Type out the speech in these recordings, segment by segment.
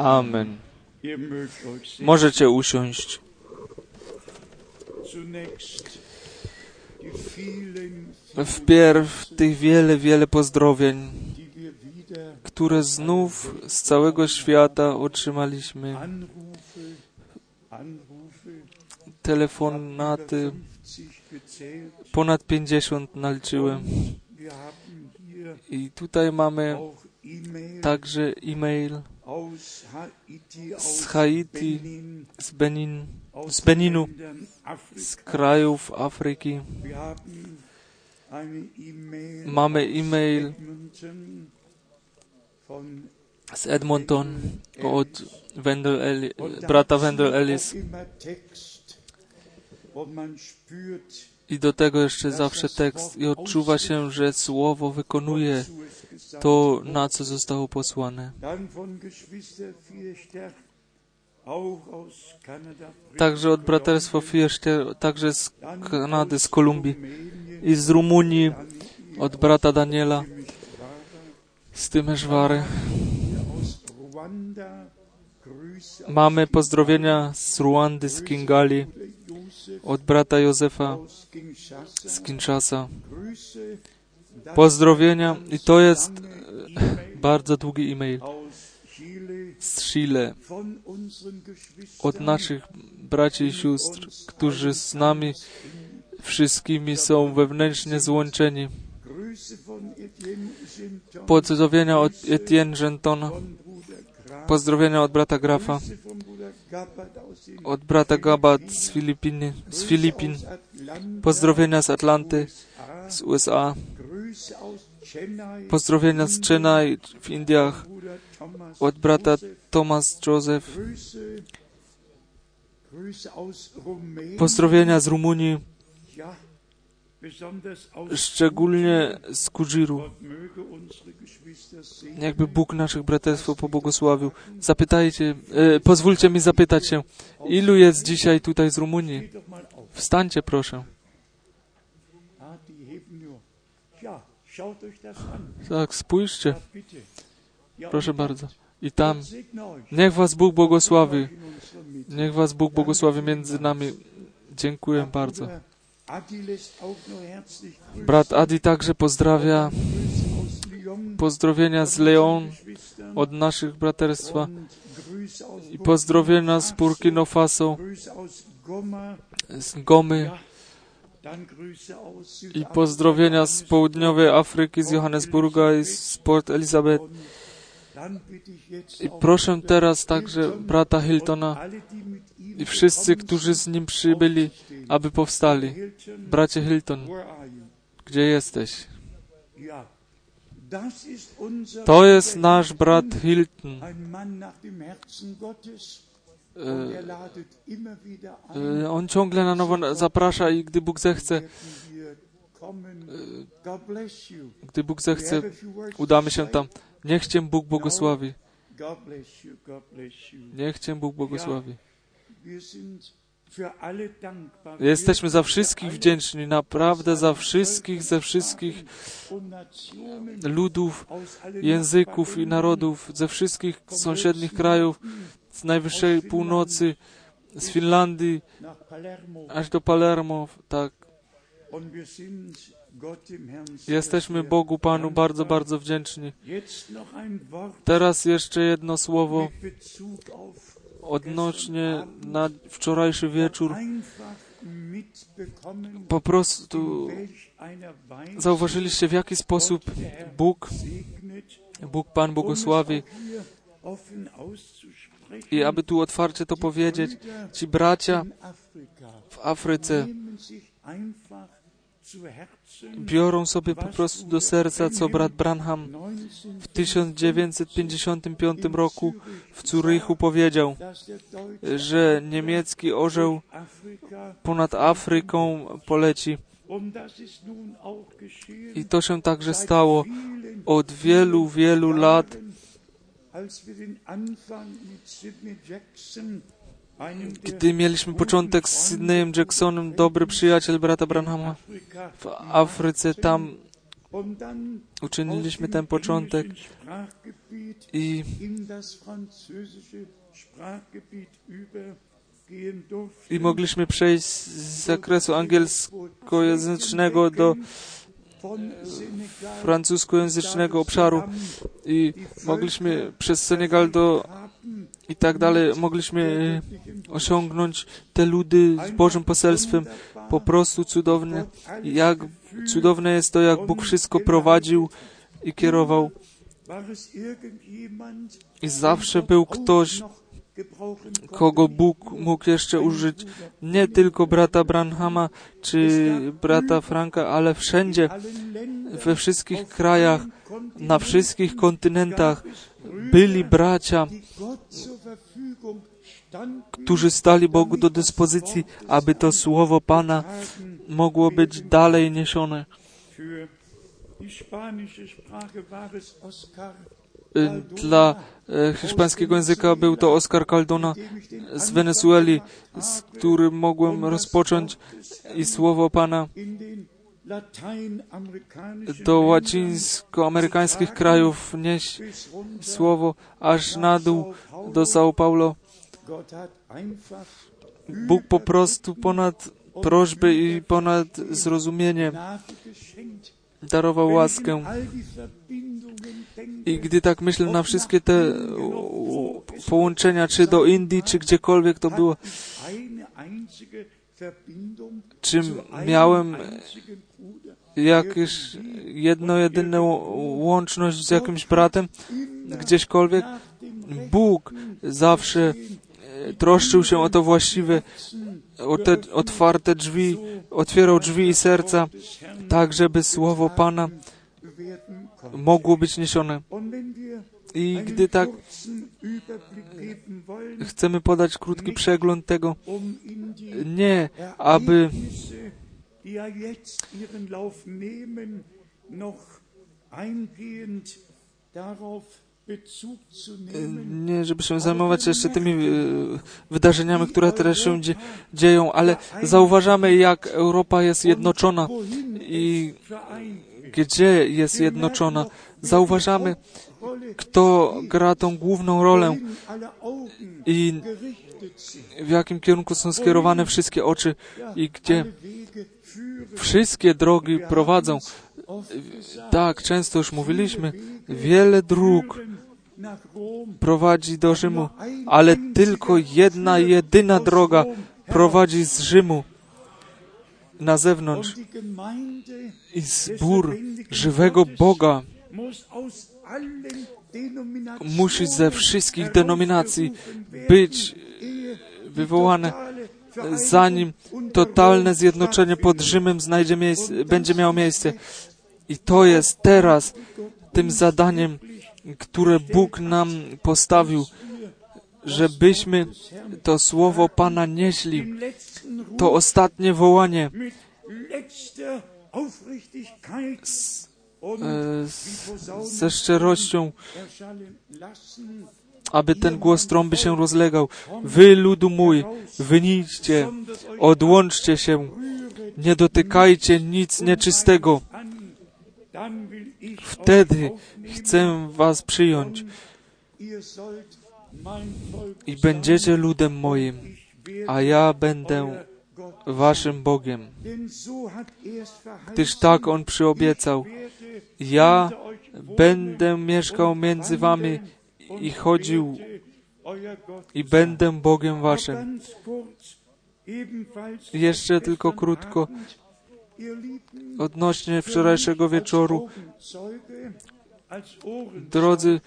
Amen. Możecie usiąść. Wpierw tych wiele, wiele pozdrowień, które znów z całego świata otrzymaliśmy. Telefonaty, 50 gezählt. ponad 50 naliczyłem. I tutaj mamy także e-mail z Haiti, z Benin, z Beninu, z krajów Afryki. Mamy e-mail z Edmonton od Wendell da brata Wendell Ellis. I do tego jeszcze zawsze tekst i odczuwa się, że słowo wykonuje to, na co zostało posłane. Także od braterstwa Fierszter, także z Kanady, z Kolumbii i z Rumunii, od brata Daniela z Tymeszwary. Mamy pozdrowienia z Ruandy, z Kingali, od brata Józefa z Kinshasa. Pozdrowienia. I to jest e, bardzo długi e-mail. Z Chile. Od naszych braci i sióstr, którzy z nami wszystkimi są wewnętrznie złączeni. Pozdrowienia od Etienne Gentona, pozdrowienia od brata Grafa, od brata Gabat z Filipiny, z Filipin, pozdrowienia z Atlanty, z USA, pozdrowienia z Chennai w Indiach, od brata Thomas Joseph, pozdrowienia z Rumunii, szczególnie z Kudżiru. Jakby Bóg naszych braterstwo pobłogosławił. Zapytajcie, e, pozwólcie mi zapytać się, ilu jest dzisiaj tutaj z Rumunii? Wstańcie proszę. Tak, spójrzcie, proszę bardzo. I tam, niech was Bóg błogosławi. Niech was Bóg błogosławi. Między nami. Dziękuję bardzo. Brat Adi także pozdrawia. Pozdrowienia z Leon od naszych braterstwa i pozdrowienia z Burkina Faso, z Gomy i pozdrowienia z południowej Afryki, z Johannesburga i z Port Elizabeth. I proszę teraz także brata Hiltona i wszyscy, którzy z nim przybyli, aby powstali. Bracie Hilton, gdzie jesteś? To jest nasz brat Hilton, E, e, On ciągle na nowo zaprasza i gdy Bóg zechce, you. gdy Bóg zechce, udamy się tam. Niech Cię Bóg błogosławi. You. Niech Cię Bóg błogosławi. Jesteśmy za wszystkich wdzięczni, naprawdę za wszystkich, ze wszystkich ludów, języków i narodów, ze wszystkich sąsiednich krajów, z najwyższej północy, z Finlandii aż do Palermo. Tak, jesteśmy Bogu Panu bardzo, bardzo wdzięczni. Teraz jeszcze jedno słowo odnośnie na wczorajszy wieczór. Po prostu zauważyliście, w jaki sposób Bóg, Bóg Pan błogosławi. I aby tu otwarcie to powiedzieć, ci bracia w Afryce biorą sobie po prostu do serca, co brat Branham w 1955 roku w Zurychu powiedział, że niemiecki orzeł ponad Afryką poleci. I to się także stało od wielu, wielu lat, gdy mieliśmy początek z Sydneyem Jacksonem, dobry przyjaciel brata Branhama w Afryce, tam dann uczyniliśmy ten początek i, i mogliśmy przejść z zakresu angielskojęzycznego do francuskojęzycznego obszaru i mogliśmy przez Senegal do i tak dalej, mogliśmy osiągnąć te ludy z Bożym poselstwem. Po prostu cudownie. Jak cudowne jest to, jak Bóg wszystko prowadził i kierował. I zawsze był ktoś. Kogo Bóg mógł jeszcze użyć. Nie tylko brata Branhama czy brata Franka, ale wszędzie, we wszystkich krajach, na wszystkich kontynentach byli bracia, którzy stali Bogu do dyspozycji, aby to słowo Pana mogło być dalej niesione. Y, Dla e, hiszpańskiego języka był to Oscar Caldona z Wenezueli, z którym mogłem rozpocząć i słowo Pana do łacińsko-amerykańskich krajów nieść słowo aż na dół do São Paulo. Bóg po prostu ponad prośby i ponad zrozumienie darował łaskę. I gdy tak myślę na wszystkie te połączenia, czy do Indii, czy gdziekolwiek to było, einem miałem jakieś jedno, jedyne łączność z jakimś bratem, gdzieśkolwiek, Bóg zawsze e, troszczył się o to właściwe, o te otwarte drzwi, otwierał drzwi i serca, tak żeby słowo Pana. Mogło być niesione. I gdy tak chcemy podać krótki przegląd tego, nie aby nie, żeby się zajmować jeszcze tymi e, wydarzeniami, które teraz się dzie- dzieją, ale zauważamy, jak Europa jest jednoczona i. gdzie jest jednoczona. Zauważamy, kto gra tą główną rolę i w jakim kierunku są skierowane wszystkie oczy i gdzie wszystkie drogi prowadzą. Tak, często już mówiliśmy, wiele dróg prowadzi do Rzymu, ale tylko jedna, jedyna droga prowadzi z Rzymu na zewnątrz. I zbór żywego Boga musi ze wszystkich denominacji być wywołane, zanim totalne zjednoczenie pod Rzymem znajdzie miejsce, będzie miało miejsce. I to jest teraz tym zadaniem, które Bóg nam postawił, żebyśmy to słowo Pana nieśli. To ostatnie wołanie und e, z- ze szczerością, aby ten głos trąby się rozlegał. Wy, ludu mój, wynijdźcie, odłączcie się, nie dotykajcie nic nieczystego. Wtedy chcę was przyjąć i będziecie ludem moim, a ja będę waszym Bogiem. Gdyż tak On przyobiecał, ja będę mieszkał między wami i chodził i będę Bogiem waszym. Jeszcze tylko krótko odnośnie wczorajszego wieczoru. Drodzy,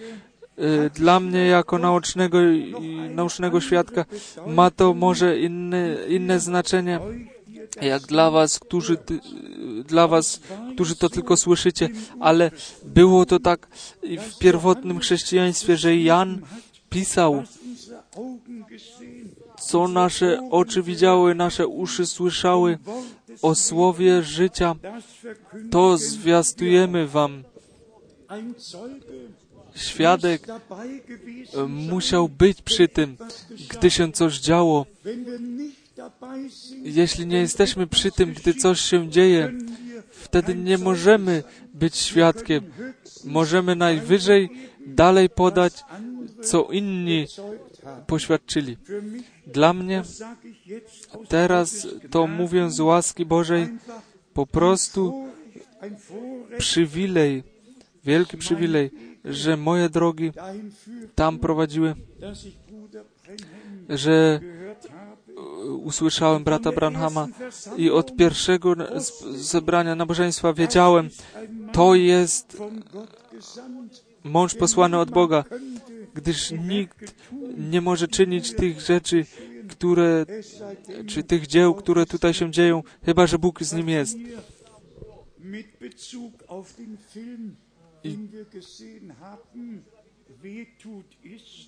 dla mnie jako naocznego i naucznego świadka ma to może inne, inne znaczenie, jak dla was, którzy, dla was, którzy to tylko słyszycie, ale było to tak w pierwotnym chrześcijaństwie, że Jan pisał, co nasze oczy widziały, nasze uszy słyszały o słowie życia, to zwiastujemy wam. Świadek e, musiał być przy tym, gdy się coś działo. Jeśli nie jesteśmy przy tym, gdy coś się dzieje, wtedy nie możemy być świadkiem. Możemy najwyżej dalej podać, co inni poświadczyli. Dla mnie teraz to mówię z łaski Bożej, po prostu przywilej, wielki przywilej, że moje drogi tam prowadziły, że usłyszałem brata Branhama i od pierwszego zebrania nabożeństwa wiedziałem, to jest mąż posłany od Boga, gdyż nikt nie może czynić tych rzeczy, które, czy tych dzieł, które tutaj się dzieją, chyba że Bóg z nim jest.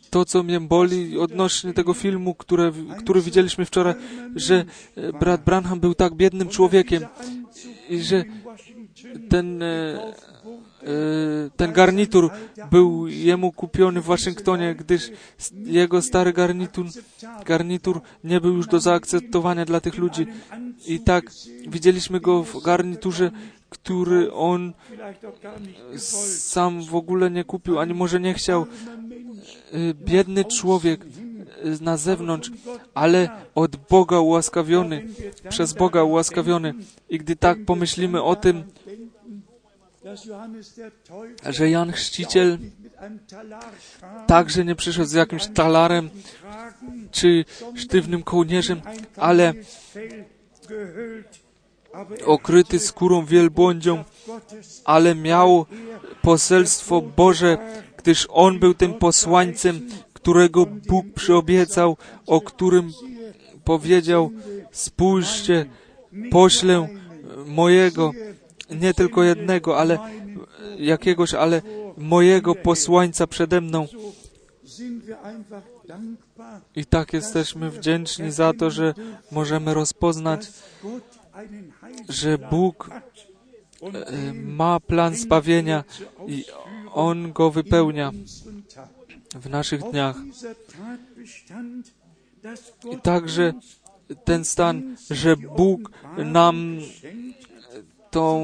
To, co mnie boli odnośnie tego filmu, które, który widzieliśmy wczoraj, że e, brat Branham był tak biednym człowiekiem i że ten, e, e, ten garnitur był jemu kupiony w Waszyngtonie, gdyż jego stary garnitur, garnitur nie był już do zaakceptowania dla tych ludzi. I tak widzieliśmy go w garniturze, który on sam w ogóle nie kupił, ani może nie chciał. Biedny człowiek na zewnątrz, ale od Boga ułaskawiony, przez Boga ułaskawiony. I gdy tak pomyślimy o tym, że Jan Chrzciciel także nie przyszedł z jakimś talarem czy sztywnym kołnierzem, ale okryty skórą wielbłądzią, ale miał poselstwo Boże, gdyż on był tym posłańcem, którego Bóg przyobiecał, o którym powiedział: Spójrzcie, poślę mojego, nie tylko jednego, ale jakiegoś, ale mojego posłańca przede mną. I tak jesteśmy wdzięczni za to, że możemy rozpoznać, że Bóg e, ma plan zbawienia i On go wypełnia w naszych dniach. I także ten stan, że Bóg nam to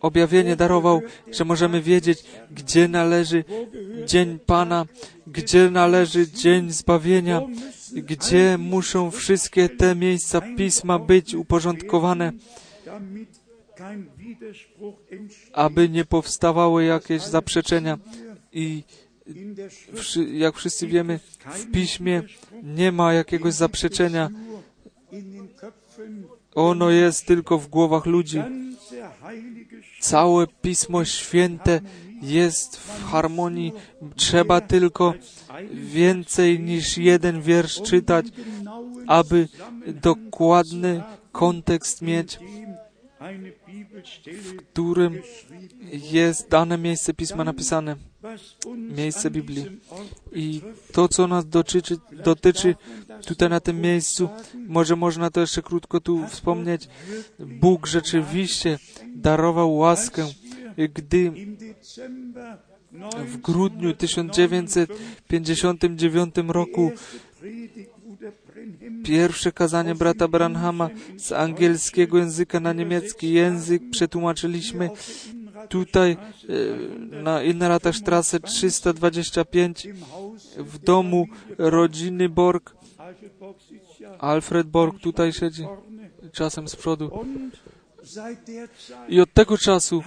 objawienie darował, że możemy wiedzieć, gdzie należy dzień Pana, gdzie należy dzień zbawienia, gdzie muszą wszystkie te miejsca pisma być uporządkowane, aby nie powstawały jakieś zaprzeczenia. I jak wszyscy wiemy, w piśmie nie ma jakiegoś zaprzeczenia. Ono jest tylko w głowach ludzi. Całe Pismo Święte jest w harmonii. Trzeba tylko więcej niż jeden wiersz czytać, aby dokładny kontekst mieć, w którym jest dane miejsce Pisma napisane, miejsce Biblii. I to, co nas dotyczy, dotyczy tutaj na tym miejscu, może można to jeszcze krótko tu wspomnieć, Bóg rzeczywiście darował łaskę, gdy w grudniu 1959 roku pierwsze kazanie brata Branhama z angielskiego języka na niemiecki język przetłumaczyliśmy tutaj e, na Inneratterstrasse 325 w domu rodziny Borg. Alfred Borg tutaj siedzi czasem z przodu. I od tego czasu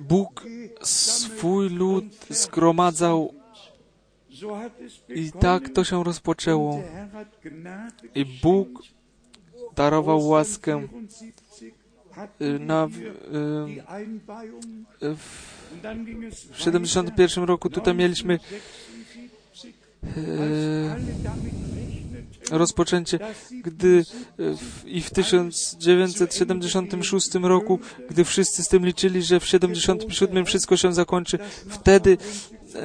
Bóg swój lud zgromadzał. i tak to się rozpoczęło. I Bóg darował łaskę y, na, w, y, w 71 roku tutaj mieliśmy y, rozpoczęcie, gdy w, i w 1976 roku, gdy wszyscy z tym liczyli, że w 77 wszystko się zakończy, wtedy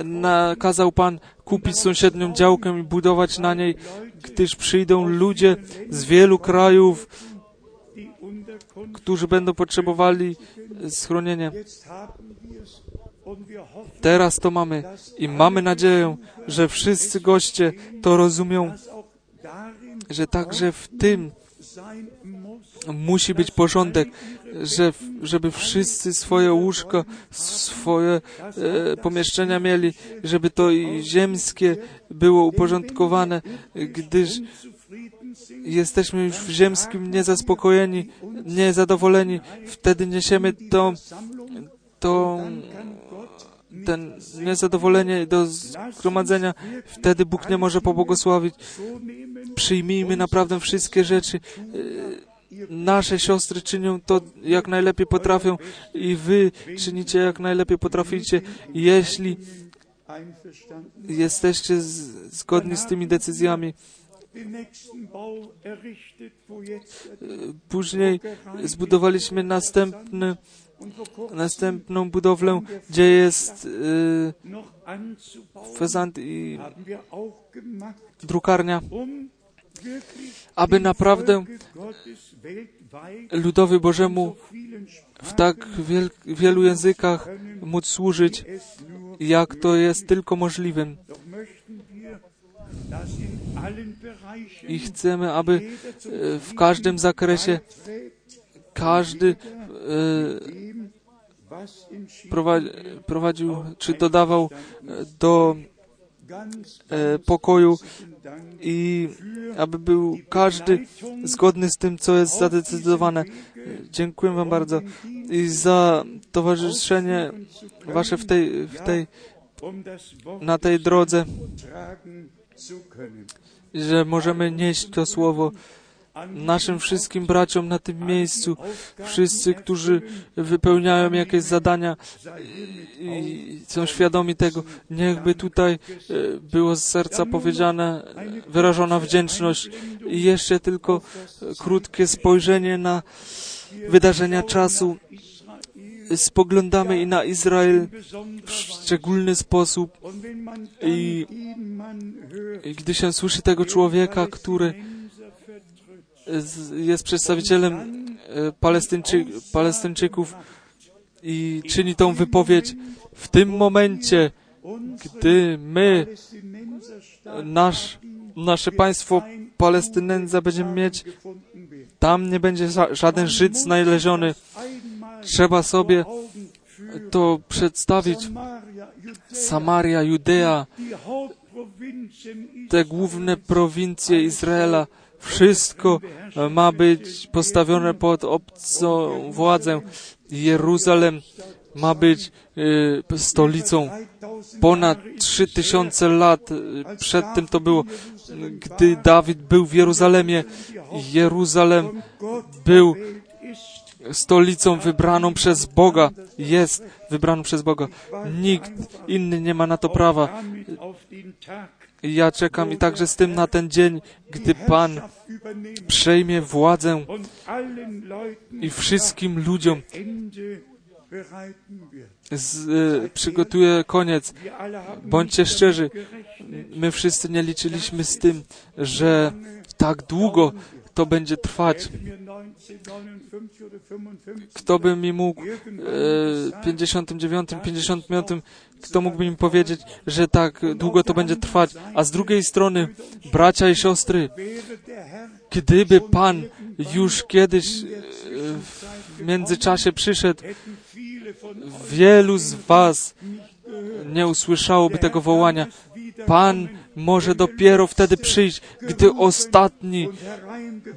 nakazał Pan kupić sąsiednią działkę i budować na niej, gdyż przyjdą ludzie z wielu krajów, którzy będą potrzebowali schronienia. Teraz to mamy i mamy nadzieję, że wszyscy goście to rozumią, że także w tym musi być porządek, że, żeby wszyscy swoje łóżka, swoje e, pomieszczenia mieli, żeby to ziemskie było uporządkowane, gdyż jesteśmy już w ziemskim niezaspokojeni, niezadowoleni, wtedy niesiemy to, to ten niezadowolenie do zgromadzenia, wtedy Bóg nie może pobłogosławić. Przyjmijmy naprawdę wszystkie rzeczy. Nasze siostry czynią to jak najlepiej potrafią i wy czynicie jak najlepiej potraficie. Jeśli jesteście zgodni z tymi decyzjami, później zbudowaliśmy następny następną budowlę, gdzie jest y, fezant i drukarnia, aby naprawdę ludowi Bożemu w tak wiel wielu językach móc służyć, jak to jest tylko możliwym. I chcemy, aby w każdym zakresie każdy prowadził czy dodawał do pokoju i aby był każdy zgodny z tym, co jest zadecydowane. Dziękuję Wam bardzo i za towarzyszenie Wasze w tej, w tej, na tej drodze, że możemy nieść to słowo naszym wszystkim braciom na tym miejscu, wszyscy, którzy wypełniają jakieś zadania i są świadomi tego, niechby tutaj e, było z serca powiedziane, wyrażona wdzięczność. I jeszcze tylko krótkie spojrzenie na wydarzenia czasu. Spoglądamy i na Izrael w szczególny sposób. I gdy się słyszy tego człowieka, który jest przedstawicielem e, Palestyńczy, Palestyńczyków i czyni tą wypowiedź w tym momencie, gdy my, nasz, nasze państwo Palestynenza będziemy mieć, tam nie będzie żaden Żyd znaleziony. Trzeba sobie to przedstawić. Samaria, Judea, te główne prowincje Izraela, wszystko ma być postawione pod obcą władzę. Jeruzalem ma być y, stolicą. Ponad trzy tysiące lat y, przed tym to było, gdy Dawid był w Jeruzalemie. Jeruzalem był stolicą wybraną przez Boga. Jest wybraną przez Boga. Nikt inny nie ma na to prawa. Ja czekam i także z tym na ten dzień, gdy Pan przejmie władzę i wszystkim ludziom z, e, przygotuje koniec. Bądźcie szczerzy, my wszyscy nie liczyliśmy z tym, że tak długo to będzie trwać. Kto by mi mógł e, 59, 55, kto mógłby mi powiedzieć, że tak długo to będzie trwać? A z drugiej strony, bracia i siostry, gdyby Pan już kiedyś e, w międzyczasie przyszedł, wielu z Was nie usłyszałoby tego wołania. Pan może dopiero wtedy przyjść, gdy ostatni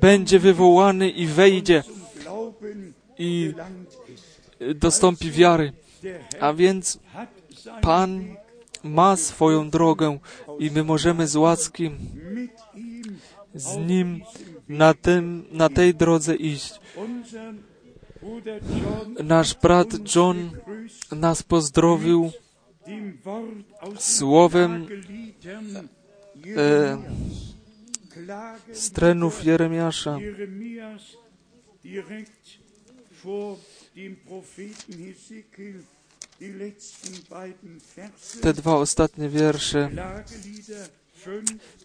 będzie wywołany i wejdzie i dostąpi wiary. A więc Pan ma swoją drogę i my możemy z łaski z Nim na, tym, na tej drodze iść. Nasz brat John nas pozdrowił słowem e, z trenów Jeremiasza. Te dwa ostatnie wiersze.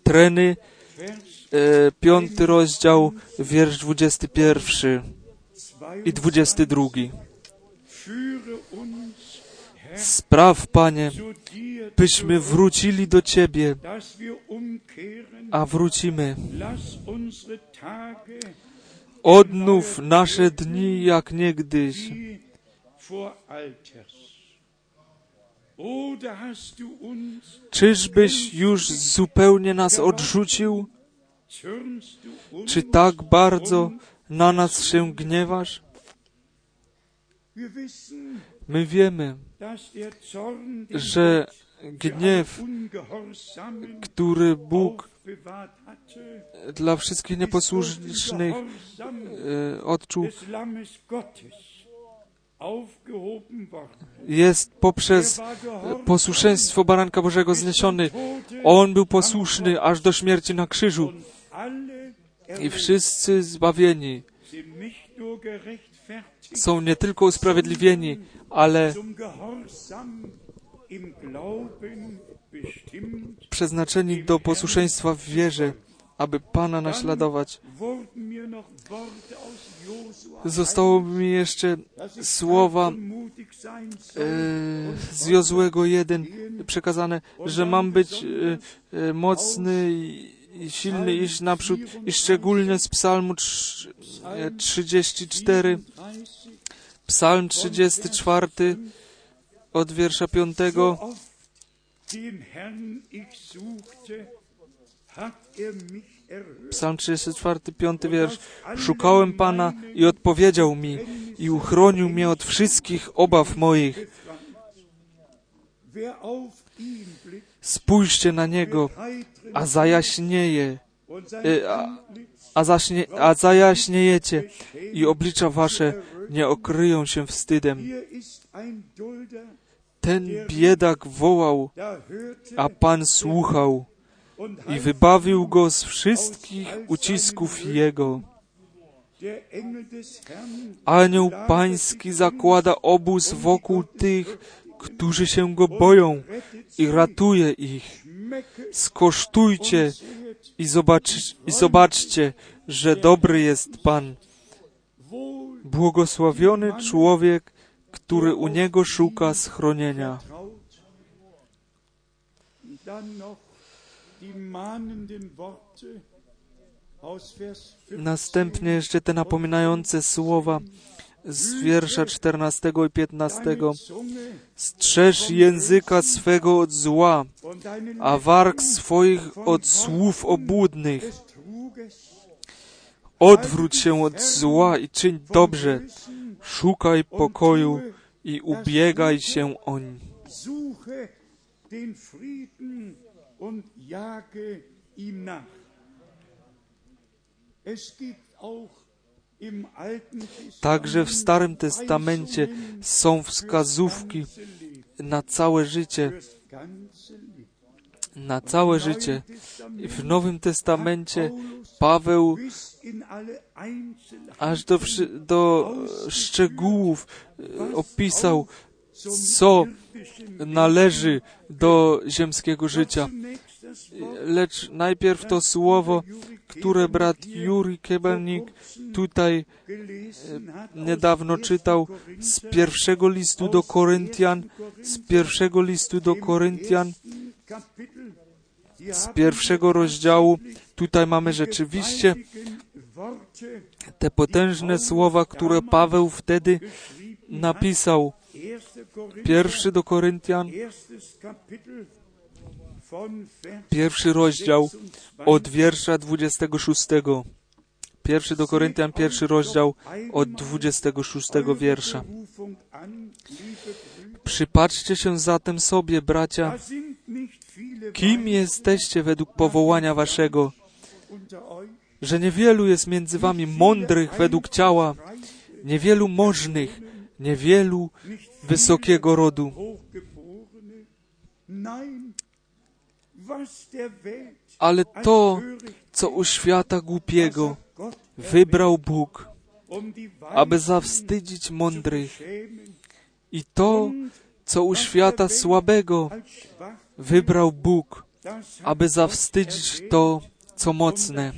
Treny, e, piąty rozdział, wiersz dwudziesty pierwszy i dwudziesty drugi. Spraw, Panie, byśmy wrócili do Ciebie, a wrócimy. Odnów nasze dni jak niegdyś. Czyżbyś już zupełnie nas odrzucił? Czy tak bardzo na nas się gniewasz? My wiemy, że gniew, który Bóg dla wszystkich nieposłusznych e, odczuł, jest poprzez posłuszeństwo Baranka Bożego zniesiony. On był posłuszny aż do śmierci na krzyżu. I wszyscy zbawieni są nie tylko usprawiedliwieni, ale przeznaczeni do posłuszeństwa w wierze, aby Pana naśladować. Zostało mi jeszcze słowa e, z Jozłego 1 przekazane, że mam być e, e, mocny i silny, iść naprzód i szczególnie z psalmu trz- e, 34, 34, psalm 34 od wiersza 5. So oft den Herrn ich suchte, hat er. Psalm 34, 5 wiersz. Szukałem Pana i odpowiedział mi i uchronił mnie od wszystkich obaw moich. Spójrzcie na Niego, a zajaśnieje, e, a, a, zaśnie, a zajaśniejecie i oblicza wasze nie okryją się wstydem. Ten biedak wołał, a Pan słuchał i wybawił go z wszystkich ucisków Jego. Anioł Pański zakłada obóz wokół tych, którzy się Go boją i ratuje ich. Skosztujcie i, zobacz, i zobaczcie, że dobry jest Pan. Błogosławiony człowiek, który u Niego szuka schronienia. vertraut. Dann noch die mahnenden Worte aus Vers 15. Następnie jeszcze te napominające słowa z wiersza 14 i 15. Deine Zunge Strzeż języka swego od zła, a warg swoich od słów obłudnych. Odwróć się od zła i czyń dobrze. Szukaj pokoju i ubiegaj się oń. Także w Starym Testamencie są wskazówki na całe życie, na całe życie. W Nowym Testamencie Paweł aż do, do szczegółów e, opisał, co należy do ziemskiego życia. Wort Lecz najpierw to słowo, które brat Juri Kebernik tutaj hat niedawno czytał 1. z pierwszego listu do Koryntian, z pierwszego listu do Koryntian, z pierwszego rozdziału. Tutaj mamy rzeczywiście te potężne słowa, które Paweł wtedy napisał. 1. Korinther, Pierwszy do Koryntian, pierwszy rozdział 26. od wiersza 26. Pierwszy do Koryntian, pierwszy rozdział od 26 wiersza. Przypatrzcie się zatem sobie, bracia, kim jesteście według powołania waszego, że niewielu jest między wami mądrych według ciała, niewielu możnych, niewielu wysokiego rodu. Ale to, co u świata głupiego wybrał Bóg, aby zawstydzić mądrych, i to, co u świata słabego wybrał Bóg, aby zawstydzić to, co mocne.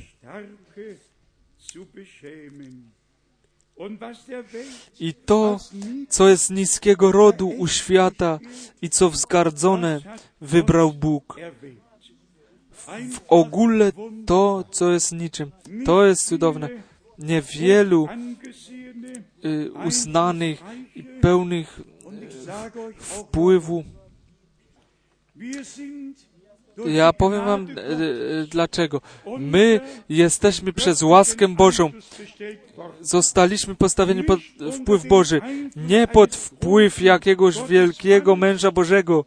I to, co jest niskiego rodu u świata i co wzgardzone, wybrał Bóg. W ogóle to, co jest niczym. To jest cudowne. niewielu y, uznanych i pełnych auch, wpływu. Ja powiem wam e, e, dlaczego. My jesteśmy przez łaskę Bożą, zostaliśmy postawieni pod wpływ Boży, nie pod wpływ jakiegoś wielkiego męża Bożego,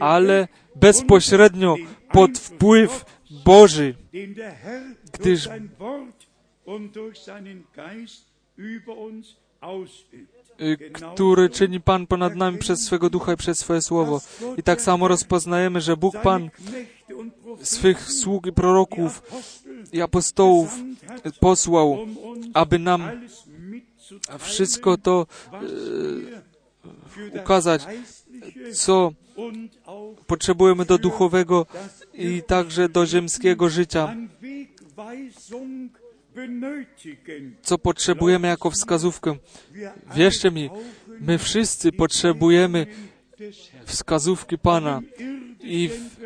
ale bezpośrednio pod wpływ Boży, gdyż y, który czyni Pan ponad nami przez swego ducha i przez swoje słowo. I tak samo rozpoznajemy, że Bóg Pan swych sług i proroków i apostołów posłał, aby nam wszystko to das ukazać, co potrzebujemy do duchowego i także do ziemskiego życia. Co potrzebujemy jako wskazówkę. Wierzcie mi, my wszyscy potrzebujemy wskazówki Pana i w,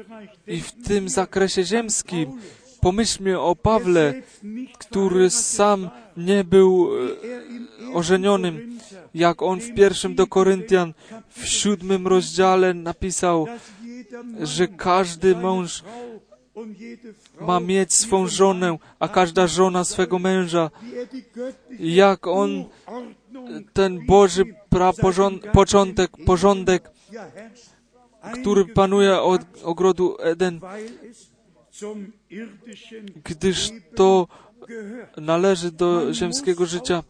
i w tym zakresie ziemskim. Pomyślmy o Pawle, który sam nie był e, ożenionym, jak on w pierwszym do Koryntian w siódmym rozdziale napisał, że każdy mąż ma mieć swą żonę, a każda żona swego męża. Jak on ten Boży praporząd, początek, porządek, który panuje od ogrodu Eden, gdyż to należy do ziemskiego życia.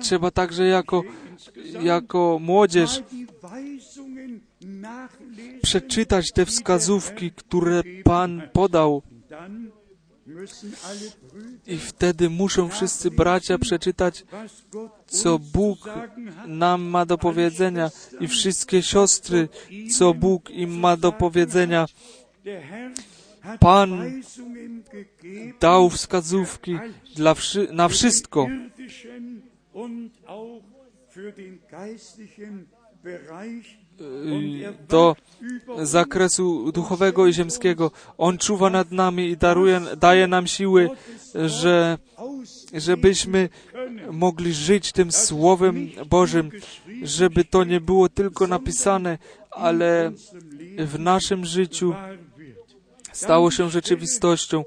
Trzeba także jako, jako młodzież przeczytać te wskazówki, które Pan podał. I wtedy muszą wszyscy bracia przeczytać, co Bóg nam ma do powiedzenia, i wszystkie siostry, co Bóg im ma do powiedzenia. Pan dał wskazówki dla na wszystko. Do zakresu duchowego i ziemskiego. On czuwa nad nami i daruje, daje nam siły, że, żebyśmy mogli żyć tym Słowem Bożym, żeby to nie było tylko napisane, ale w naszym życiu stało się rzeczywistością.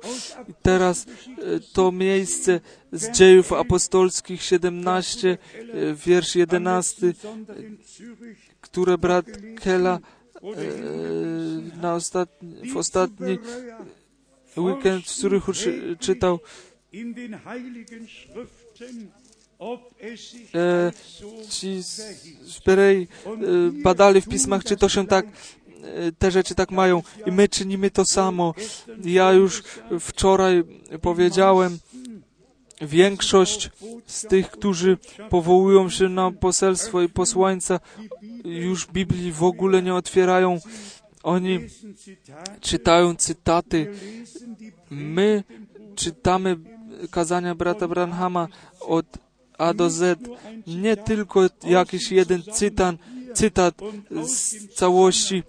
I teraz to miejsce z dziejów apostolskich 17, wiersz 11, które brat Kela na ostatni, w ostatni weekend w Zurychu czy, czytał. E, ci z Berei e, badali w pismach, czy to się tak te rzeczy tak mają i my czynimy to samo. Ja już wczoraj powiedziałem, większość z tych, którzy powołują się na poselstwo i posłańca, już Biblii w ogóle nie otwierają. Oni czytają cytaty. My czytamy kazania brata Branhama od A do Z. Nie tylko jakiś jeden cytan, cytat z całości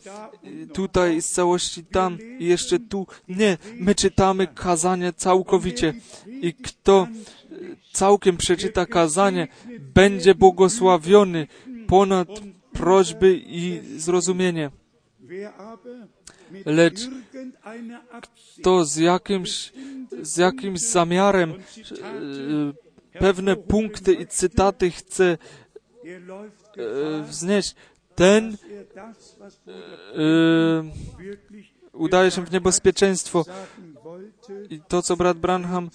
tutaj, z całości tam i jeszcze tu. Nie, my czytamy kazanie całkowicie i kto całkiem przeczyta kazanie, będzie błogosławiony ponad prośby i zrozumienie. Lecz kto z jakimś, z jakimś zamiarem pewne punkty i cytaty chce wznieść, ten udaje się w niebezpieczeństwo. I to, co brat Branham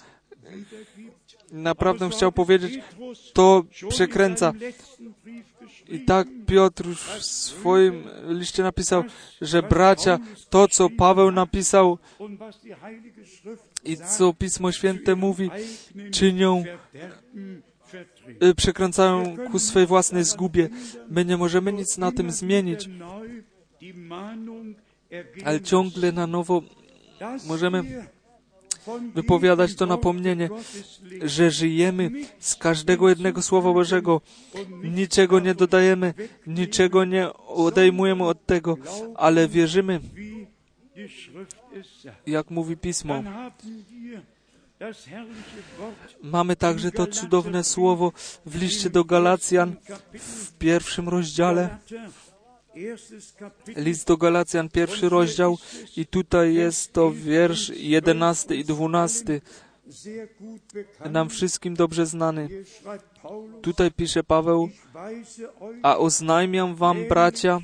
naprawdę chciał powiedzieć, to przekręca. I tak Piotr w swoim liście napisał, że bracia, to co Paweł napisał i co Pismo Święte mówi, czynią, przekręcają ku swej własnej zgubie. My nie możemy nic na tym zmienić, ale ciągle na nowo możemy wypowiadać to napomnienie, że żyjemy z każdego jednego Słowa Bożego. Niczego nie dodajemy, niczego nie odejmujemy od tego, ale wierzymy, jak mówi Pismo. Mamy także to cudowne słowo w liście do Galacjan w pierwszym rozdziale. List do Galacjan, pierwszy rozdział i tutaj jest to wiersz jedenasty i dwunasty, nam wszystkim dobrze znany. Tutaj pisze Paweł, a oznajmiam wam, bracia,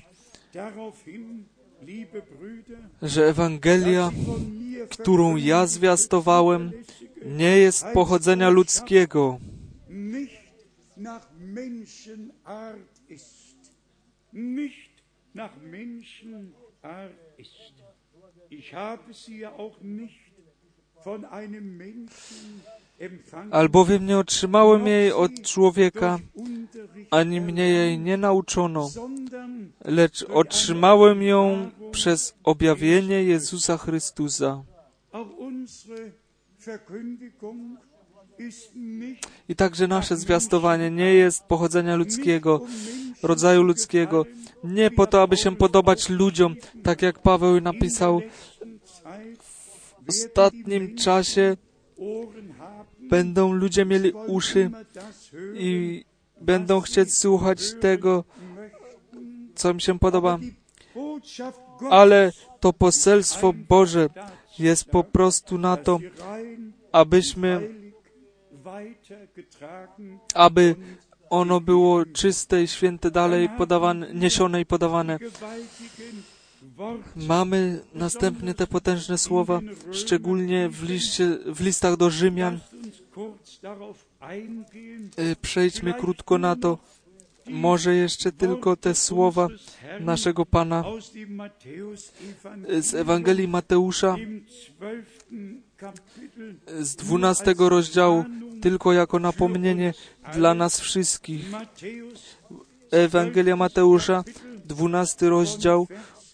że Ewangelia, którą ja zwiastowałem, nie jest pochodzenia ludzkiego, albowiem nie otrzymałem jej od człowieka, ani mnie jej nie nauczono, lecz otrzymałem ją przez objawienie Jezusa Chrystusa. I także nasze zwiastowanie nie jest pochodzenia ludzkiego, rodzaju ludzkiego, nie po to, aby się podobać ludziom, tak jak Paweł napisał, w ostatnim czasie będą ludzie mieli uszy i będą chcieć słuchać tego, co im się podoba. Ale to poselstwo Boże jest po prostu na to, abyśmy, aby ono było czyste i święte dalej podawane, niesione i podawane. Mamy następnie te potężne słowa, szczególnie w, liście, w listach do Rzymian. Y, Przejdźmy krótko na to. Może jeszcze tylko te słowa naszego Pana z Ewangelii Mateusza z 12 rozdziału, tylko jako napomnienie dla nas wszystkich. Ewangelia Mateusza, 12 rozdział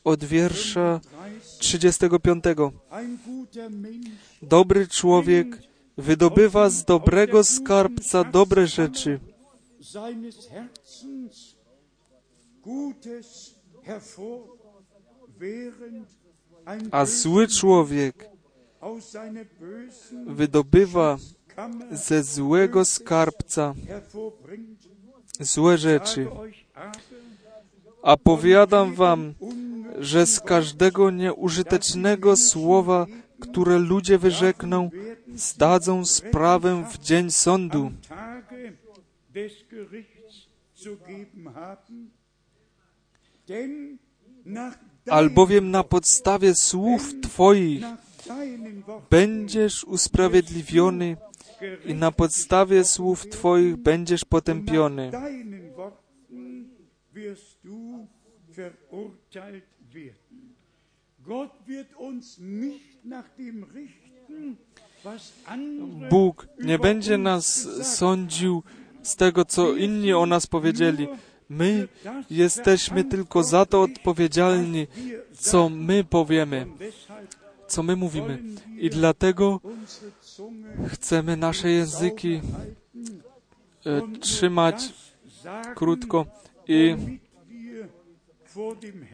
od wiersza 35. Dobry człowiek wydobywa z dobrego skarbca dobre rzeczy, seines Herzens Gutes hervor, a zły człowiek wydobywa ze złego skarbca złe rzeczy. A powiadam wam, że z każdego nieużytecznego słowa, które ludzie wyrzekną, zdadzą sprawę w dzień sądu. Albowiem na podstawie słów Twoich będziesz usprawiedliwiony i na podstawie słów Twoich będziesz potępiony. Bóg nie będzie nas sądził z tego, co inni o nas powiedzieli. My jesteśmy tylko za to odpowiedzialni, co my powiemy, co my mówimy. I dlatego chcemy nasze języki e, trzymać krótko i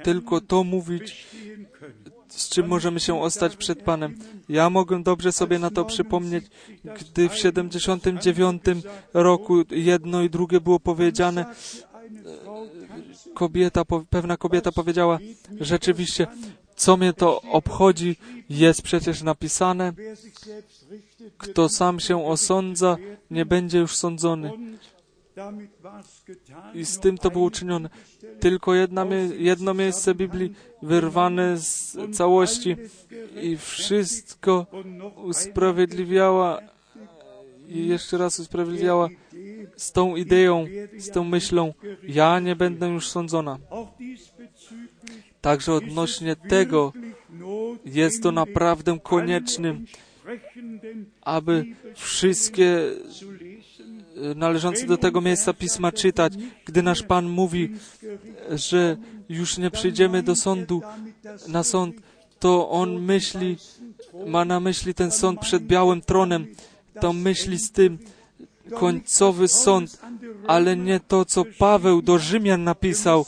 tylko to mówić. Z czym możemy się ostać przed Panem. Ja mogę dobrze sobie na to przypomnieć, gdy w 79 roku jedno i drugie było powiedziane, kobieta, pewna kobieta powiedziała, rzeczywiście, co mnie to obchodzi, jest przecież napisane, kto sam się osądza, nie będzie już sądzony. I z tym to było uczynione. Tylko jedna, jedno miejsce Biblii wyrwane z całości i wszystko usprawiedliwiała i jeszcze raz usprawiedliwiała z tą ideą, z tą myślą, ja nie będę już sądzona. Także odnośnie tego jest to naprawdę koniecznym, aby wszystkie e, należące do tego miejsca pisma czytać, gdy nasz Pan mówi, że już nie przyjdziemy do sądu, na sąd, to On myśli, ma na myśli ten sąd przed białym tronem, to myśli z tym końcowy sąd, ale nie to, co Paweł do Rzymian napisał.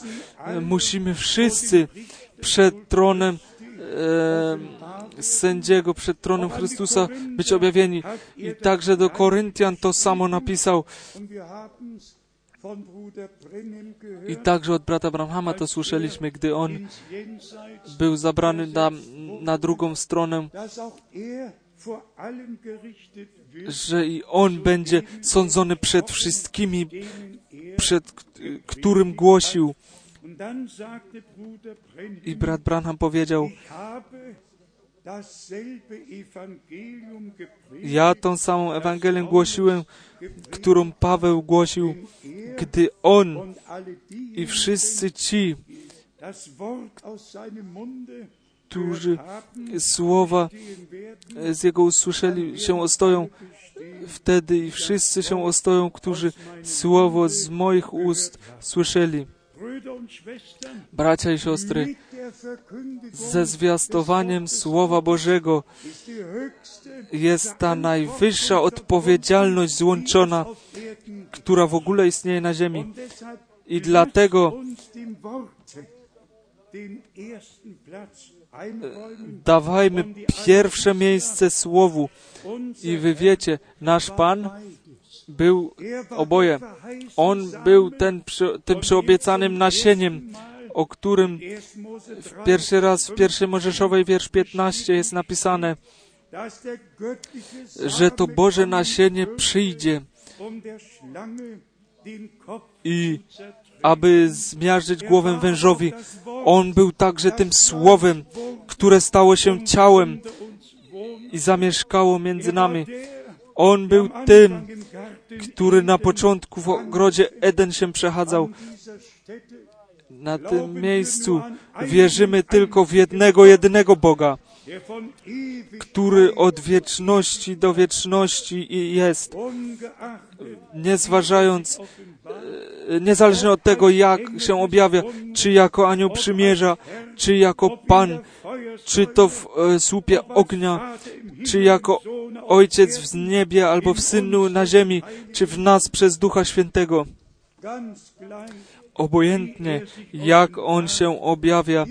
Musimy wszyscy przed tronem e, sędziego przed tronem Chrystusa być objawieni. I także do Koryntian to samo napisał. I także od brata Branhama to słyszeliśmy, gdy on był zabrany na, na drugą stronę, że i on będzie sądzony przed wszystkimi, przed którym głosił. I brat Branham powiedział, ja tą samą Ewangelię głosiłem, którą Paweł głosił, gdy on i wszyscy ci, którzy słowa z Jego usłyszeli, się ostoją. wtedy i wszyscy się ostoją, którzy słowo z moich ust słyszeli. Bracia i siostry, ze zwiastowaniem Słowa Bożego jest ta najwyższa odpowiedzialność złączona, która w ogóle istnieje na ziemi. I dlatego dawajmy pierwsze miejsce Słowu. I wy wiecie, nasz Pan był oboje. On był ten, tym przyobiecanym nasieniem, o którym w pierwszy raz w pierwszej Mojżeszowej wiersz 15 jest napisane, że to Boże nasienie przyjdzie i aby zmiażdżyć głowę wężowi. On był także tym słowem, które stało się ciałem i zamieszkało między nami. On był tym, który na początku w ogrodzie Eden się przechadzał. Na tym miejscu wierzymy tylko w jednego, jedynego Boga, który od wieczności do wieczności jest, nie zważając, niezależnie od tego, jak się objawia, czy jako anioł przymierza, czy jako Pan, czy to w słupie ognia, czy jako Ojciec w niebie albo w Synu na ziemi, czy w nas przez Ducha Świętego. Obojętnie, jak On się objawia,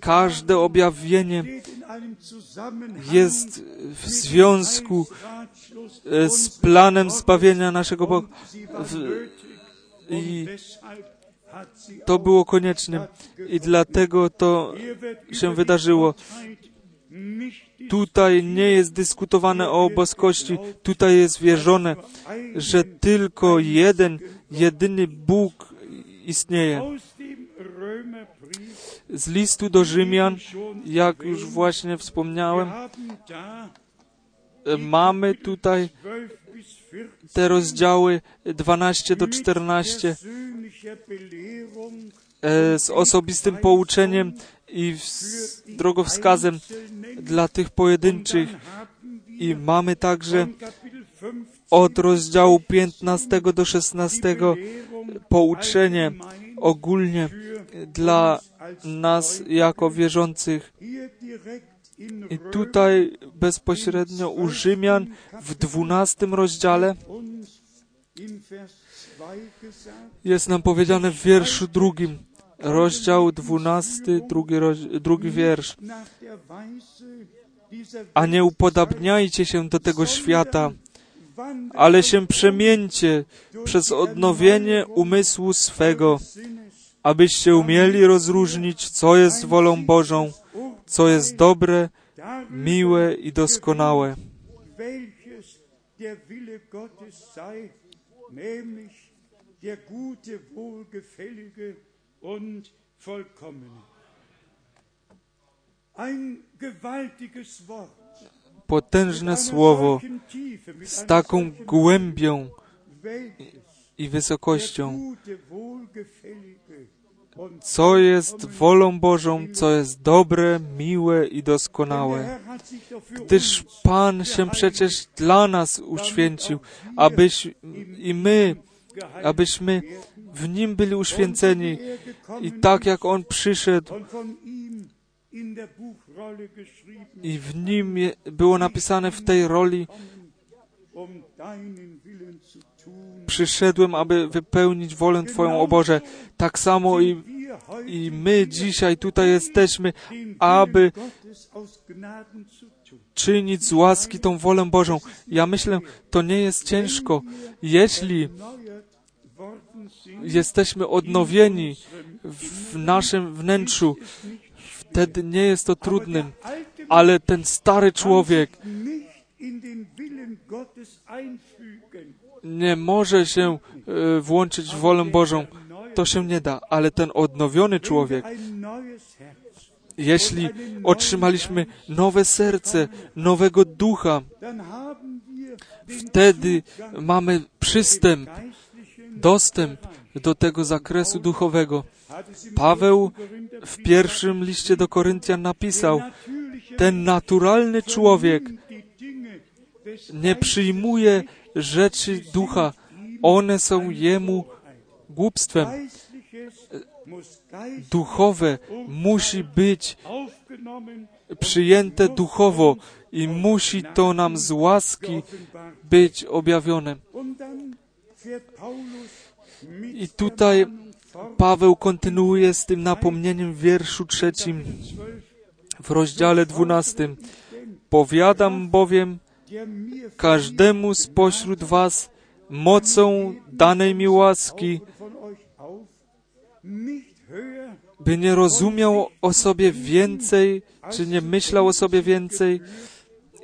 każde objawienie jest w związku z planem zbawienia naszego Boga. I to było konieczne. I dlatego to się wydarzyło. Tutaj nie jest dyskutowane o boskości, tutaj jest wierzone, że tylko jeden, jedyny Bóg istnieje. Z listu do Rzymian, jak już właśnie wspomniałem, mamy tutaj te rozdziały 12 do 14 z osobistym pouczeniem i drogowskazem dla tych pojedynczych. I mamy także od rozdziału 15 do 16 pouczenie ogólnie dla nas jako wierzących. I tutaj bezpośrednio u Rzymian w 12 rozdziale jest nam powiedziane w wierszu drugim, rozdział 12, drugi, drugi wiersz. A nie upodabniajcie się do tego świata, ale się przemieńcie przez odnowienie umysłu swego, abyście umieli rozróżnić, co jest wolą Bożą, co jest dobre, miłe i doskonałe. der gute, wohlgefällige und vollkommene. Ein gewaltiges Wort. Potężne słowo z taką głębią i wysokością, co jest wolą Bożą, co jest dobre, miłe i doskonałe. Gdyż Pan się przecież dla nas uświęcił, abyś i my abyśmy w Nim byli uświęceni i tak jak On przyszedł i w Nim było napisane w tej roli przyszedłem, aby wypełnić wolę Twoją, o Boże. Tak samo i I my dzisiaj tutaj jesteśmy, aby czynić z łaski tą wolę Bożą. Ja myślę, to nie jest ciężko. Jeśli jesteśmy odnowieni w naszym wnętrzu, wtedy nie jest to trudnym. Ale ten stary człowiek nie może się e, włączyć w wolę Bożą. To się nie da, ale ten odnowiony człowiek, jeśli otrzymaliśmy nowe serce, nowego ducha, wtedy mamy przystęp, dostęp do tego zakresu duchowego. Paweł w pierwszym liście do Koryntian napisał, ten naturalny człowiek nie przyjmuje rzeczy ducha, one są jemu głupstwem. Duchowe musi być przyjęte duchowo i musi to nam z łaski być objawione. I tutaj Paweł kontynuuje z tym napomnieniem w wierszu trzecim 12, w rozdziale dwunastym. Powiadam bowiem każdemu spośród was mocą danej mi łaski, by nie rozumiał o sobie więcej, czy nie myślał o sobie więcej,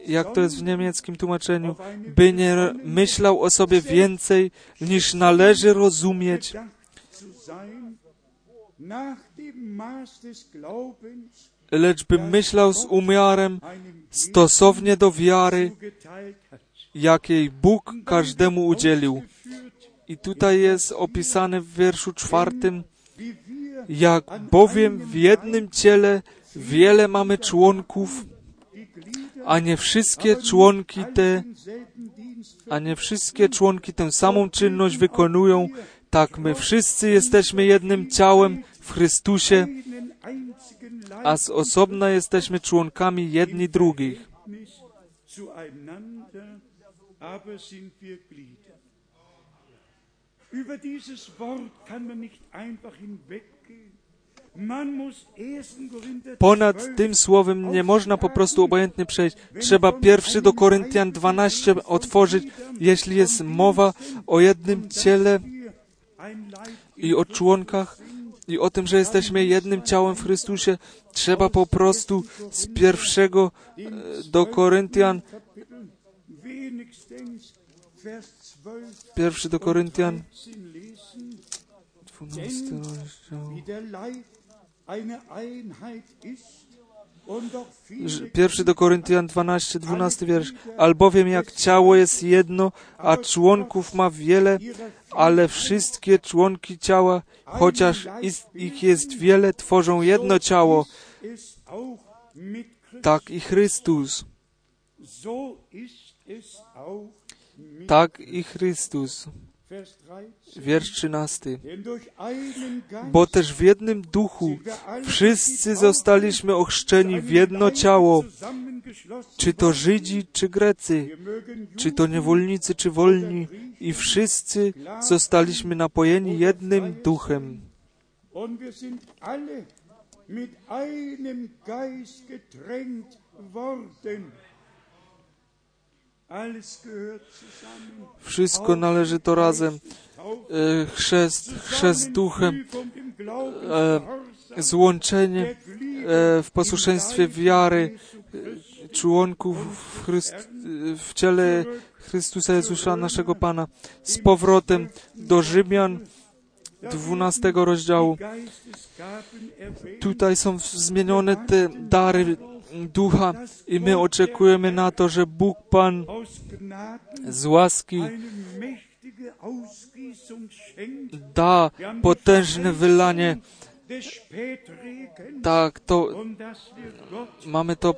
jak to jest w niemieckim tłumaczeniu, by nie myślał o sobie więcej, niż należy rozumieć, lecz by myślał z umiarem stosownie do wiary, jakiej Bóg każdemu udzielił. I tutaj jest opisane w wierszu czwartym, jak bowiem w jednym ciele wiele mamy członków, a nie wszystkie członki te, a nie wszystkie członki tę samą czynność wykonują, tak my wszyscy jesteśmy jednym ciałem w Chrystusie, a z osobna jesteśmy członkami jedni drugich. Verhältnis zueinander, aber sind wir Glieder. Über dieses Wort kann man nicht einfach hinweggehen. Man muss 1. Korinther Ponad 12 tym słowem nie można po prostu obojętnie przejść. Trzeba pierwszy do Koryntian 12 otworzyć, jeśli jest mowa o jednym ciele i o członkach i o tym, że jesteśmy jednym ciałem w Chrystusie. Trzeba po prostu z pierwszego e, do Koryntian, Kapitel wenigstens Vers 12 pierwszy do Koryntian, 13 lesen, 12 rozdział. Pierwszy do Koryntian 12, 12 wiersz. Albowiem jak ciało jest jedno, a członków ma wiele, ale wszystkie członki ciała, chociaż ich jest wiele, tworzą jedno ciało, tak i Chrystus. Tak i Chrystus. Vers 13. Wiersz 13. Denn durch einen Geist Bo też w jednym duchu wszyscy zostaliśmy ochrzczeni w jedno ciało, czy to Żydzi, czy Grecy, czy to niewolnicy, czy wolni, i wszyscy zostaliśmy napojeni jednym duchem. Mit einem Geist getränkt worden. Wszystko należy to razem. E, Chrzest, chrzest duchem, e, złączenie e, w posłuszeństwie wiary członków w, Chryst, w ciele Chrystusa Jezusa, naszego Pana, z powrotem do Rzymian 12 rozdziału. Tutaj są zmienione te dary ducha i my oczekujemy na to, że Bóg Pan z łaski da potężne wylanie. Tak, to mamy to,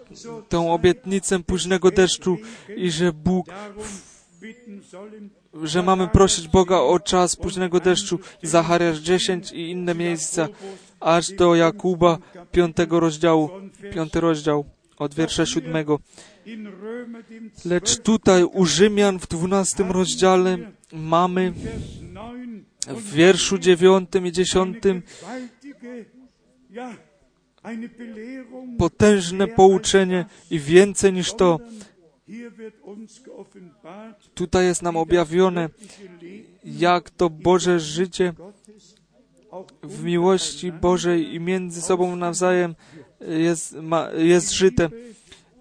tę obietnicę późnego deszczu i że Bóg, że mamy prosić Boga o czas późnego deszczu. Zachariasz 10 i inne miejsca, aż do Jakuba 5 rozdziału, 5 rozdział od wiersza 7. in Römer dem Lecz tutaj u Rzymian w 12 rozdziale mamy Vers 9 w wierszu 9 i 10 gewaltige potężne pouczenie i więcej niż to. Tutaj jest nam objawione, jak to Boże życie w miłości Bożej i między sobą nawzajem jest, ma, jest żyte.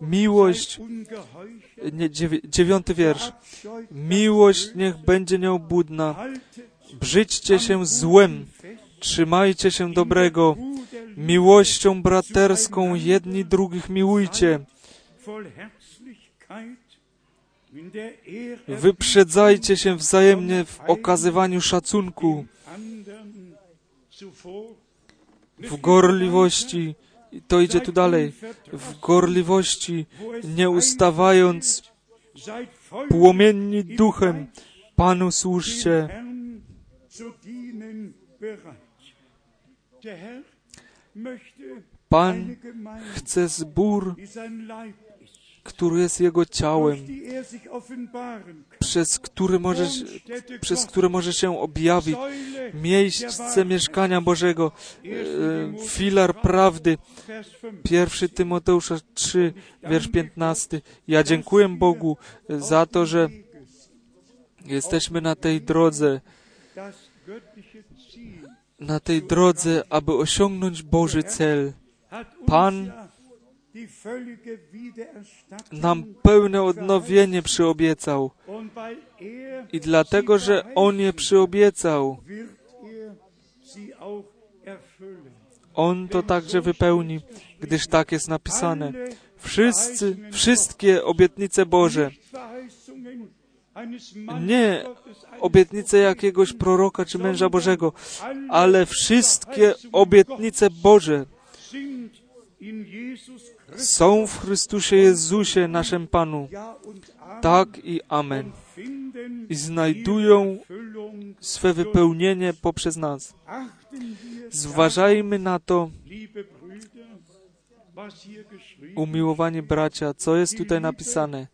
Miłość, nie, dziewiąty wiersz. Miłość niech będzie nieobudna. Brzydźcie się złem, trzymajcie się dobrego. Miłością braterską jedni drugich miłujcie. Wyprzedzajcie się wzajemnie w okazywaniu szacunku, w gorliwości, to idzie tu dalej, w gorliwości, nie ustawając, płomienni duchem, Panu służcie. Pan chce zbór, który jest Jego ciałem, przez który możesz, przez który może się objawić, miejsce mieszkania Bożego, e, filar prawdy. Pierwszy Tymoteusza 3, wiersz 15. Ja dziękuję Bogu za to, że jesteśmy na tej drodze, na tej drodze, aby osiągnąć Boży cel. Pan nam pełne odnowienie przyobiecał. I dlatego, że On je przyobiecał, On to także wypełni, gdyż tak jest napisane. Wszyscy, wszystkie obietnice Boże, nie obietnice jakiegoś proroka czy męża Bożego, ale wszystkie obietnice Boże są w Chrystusie Jezusie, naszym Panu. Tak i Amen. I znajdują swe wypełnienie poprzez nas. Zważajmy na to, umiłowani bracia, co jest tutaj napisane.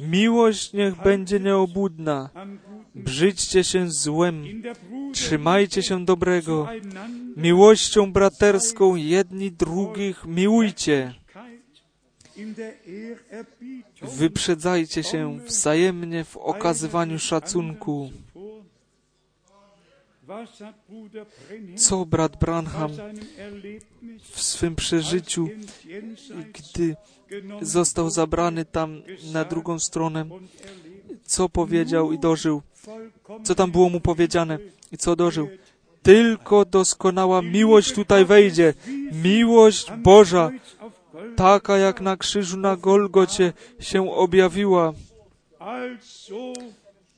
Miłość niech będzie nieobudna. Brzydźcie się złem. Trzymajcie się dobrego. Miłością braterską jedni drugich miłujcie. Wyprzedzajcie się wzajemnie w okazywaniu szacunku. Co brat Branham w swym przeżyciu, gdy został zabrany tam na drugą stronę, co powiedział i dożył, co tam było mu powiedziane i co dożył. Tylko doskonała miłość tutaj wejdzie. Miłość Boża, taka jak na krzyżu na Golgocie się objawiła.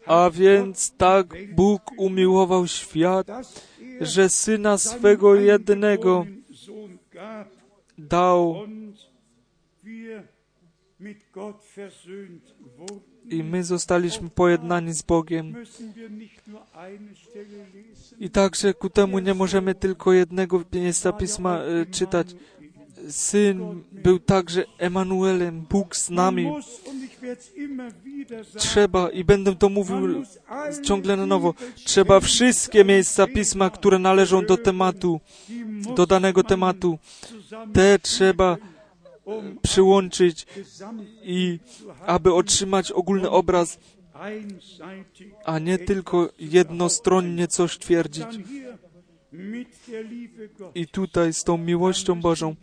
A więc tak Bóg umiłował świat, że Syna swego jednego dał i my zostaliśmy pojednani z Bogiem. I także ku temu nie możemy tylko jednego miejsca pisma e, czytać. Syn był także Emanuelem, Bóg z nami. Trzeba, i będę to mówił ciągle na nowo, trzeba wszystkie miejsca pisma, które należą do tematu, do danego tematu, te trzeba przyłączyć i aby otrzymać ogólny obraz, a nie tylko jednostronnie coś twierdzić. I tutaj z tą miłością Bożą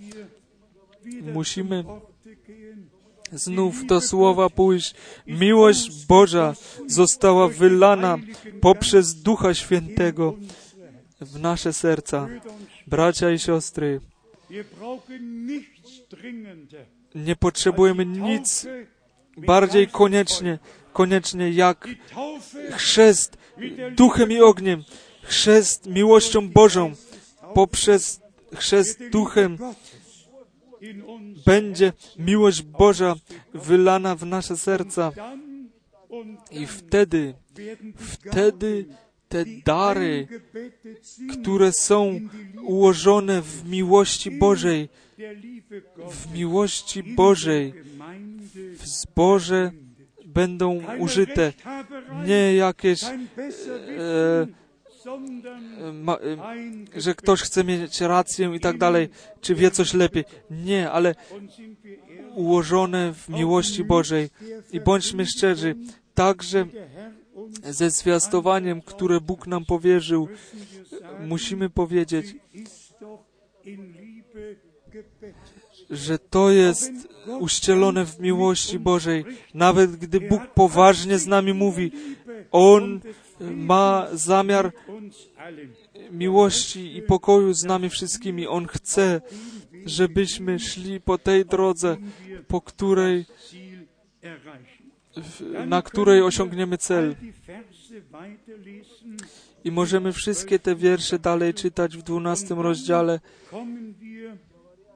musimy znów do słowa pójść. Miłość Boża została wylana poprzez Ducha Świętego w nasze serca. Bracia i siostry, nie potrzebujemy nic bardziej koniecznie, koniecznie jak chrzest duchem i ogniem, chrzest miłością Bożą, poprzez chrzest duchem będzie miłość Boża wylana w nasze serca. I wtedy, wtedy te dary, które są ułożone w miłości Bożej, w miłości Bożej, w zboże będą użyte. nie jakieś, e, e, ma, ein że ktoś chce mieć rację i tak dalej, czy wie coś lepiej. Nie, ale ułożone w miłości Bożej. I bądźmy szczerzy, także ze zwiastowaniem, które Bóg nam powierzył, musimy powiedzieć, że to jest uścielone w miłości Bożej. Nawet gdy Bóg poważnie z nami mówi, On ma zamiar miłości i pokoju z nami wszystkimi. On chce, żebyśmy szli po tej drodze, po której, na której osiągniemy cel. I możemy wszystkie te wiersze dalej czytać w dwunastym rozdziale kommen wir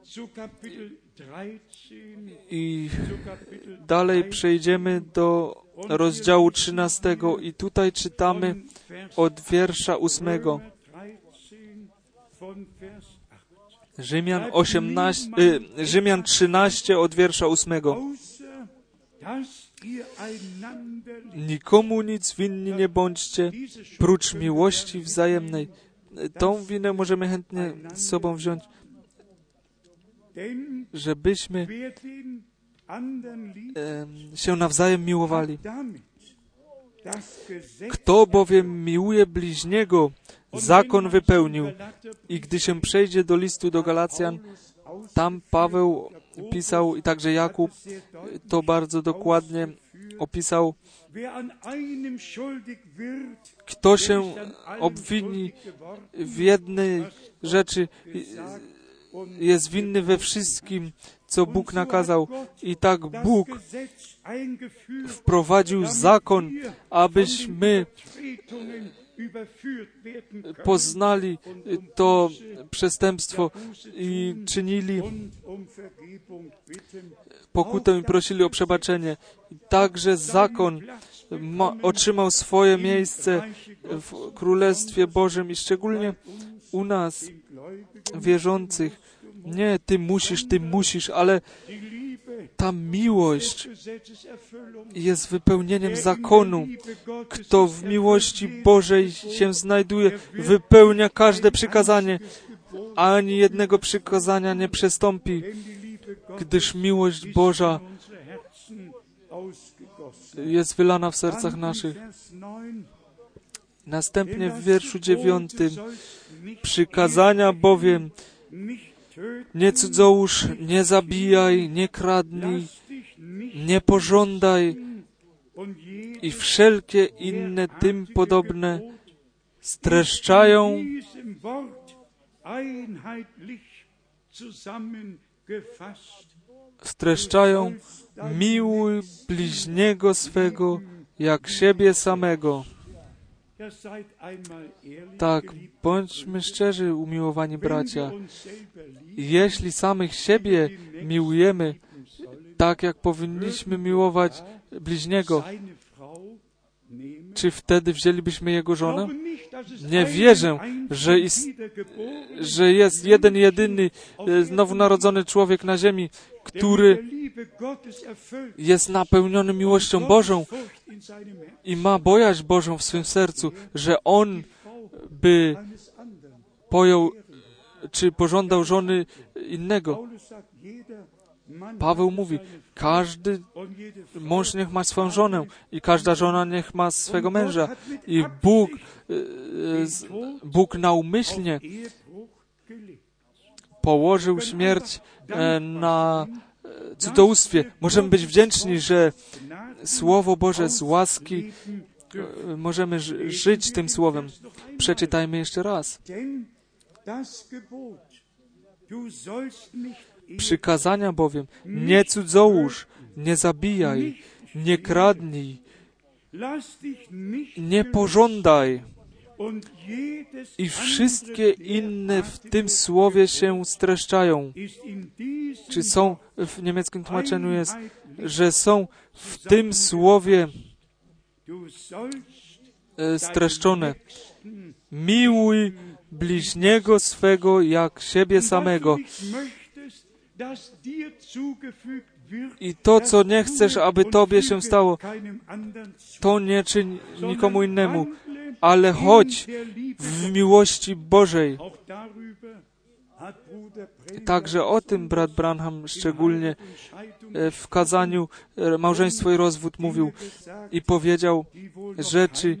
zu Kapitel 13, i dalej przejdziemy do rozdziału trzynastego i tutaj czytamy od wiersza ósmego. Römer 13 von Vers 8. Rzymian 18, y, Rzymian 13 od wiersza ósmego. Außer dass ihr einander liebt. Nikomu nic winni nie bądźcie, prócz miłości wzajemnej. Tą winę możemy chętnie z sobą wziąć, żebyśmy się nawzajem miłowali. Kto bowiem miłuje bliźniego, zakon wypełnił. I gdy się przejdzie do listu do Galacjan, tam Paweł pisał i także Jakub to bardzo dokładnie opisał, kto się obwini w jednej rzeczy, jest winny we wszystkim, co Bóg nakazał. I tak Bóg wprowadził zakon, abyśmy poznali to przestępstwo i czynili pokutę i prosili o przebaczenie. Także zakon ma, otrzymał swoje miejsce w Królestwie Bożym i szczególnie u nas, wierzących. Nie, ty musisz, ty musisz, ale ta miłość jest wypełnieniem zakonu. Kto w miłości Bożej się znajduje, wypełnia każde przykazanie, ani jednego przykazania nie przestąpi, gdyż miłość Boża jest wylana w sercach naszych. Następnie w wierszu dziewiątym przykazania bowiem nie cudzołóż, nie zabijaj, nie kradnij, nie pożądaj i wszelkie inne tym podobne streszczają streszczają miłuj bliźniego swego jak siebie samego. Tak, bądźmy szczerzy, umiłowani bracia. Jeśli samych siebie miłujemy tak, jak powinniśmy miłować bliźniego, czy wtedy wzięlibyśmy jego żonę? Nie wierzę, że ist- że jest jeden jedyny e, nowonarodzony człowiek na ziemi, który jest napełniony miłością Bożą i ma bojaźń Bożą w swym sercu, że on by pojął czy pożądał żony innego. Paweł mówi, każdy mąż niech ma swoją żonę i każda żona niech ma swego męża. I Bóg, z- Bóg naumyślnie położył śmierć na e, cudzołóstwie. Możemy być wdzięczni, że Słowo Boże z łaski e, możemy ży- żyć tym Słowem. Przeczytajmy jeszcze raz. Przykazania bowiem, nie cudzołóż, nie zabijaj, nie kradnij, nie pożądaj. I wszystkie inne w tym słowie się streszczają. Czy są, w niemieckim tłumaczeniu jest, że są w tym słowie e, streszczone. Miłuj bliźniego swego jak siebie samego. I to, co nie chcesz, aby Tobie się stało, to nie czyń nikomu innemu, ale chodź w miłości Bożej. Także o tym brat Branham szczególnie e, w kazaniu e, Małżeństwo i rozwód mówił i powiedział rzeczy,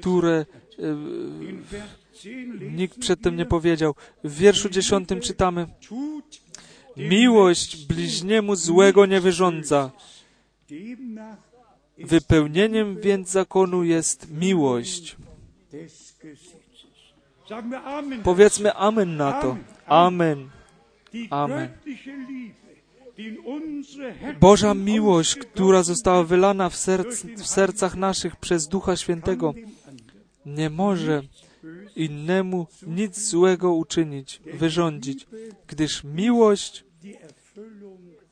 które e, hat. In Vers 10 lesen nikt przedtem nie powiedział. W wierszu dziesiątym czytamy Miłość bliźniemu złego nie wyrządza. Wypełnieniem więc zakonu jest miłość. Powiedzmy amen na to. Amen. Amen. Boża miłość, która została wylana w, serc, w sercach naszych przez Ducha Świętego, nie może innemu nic złego uczynić, wyrządzić, gdyż miłość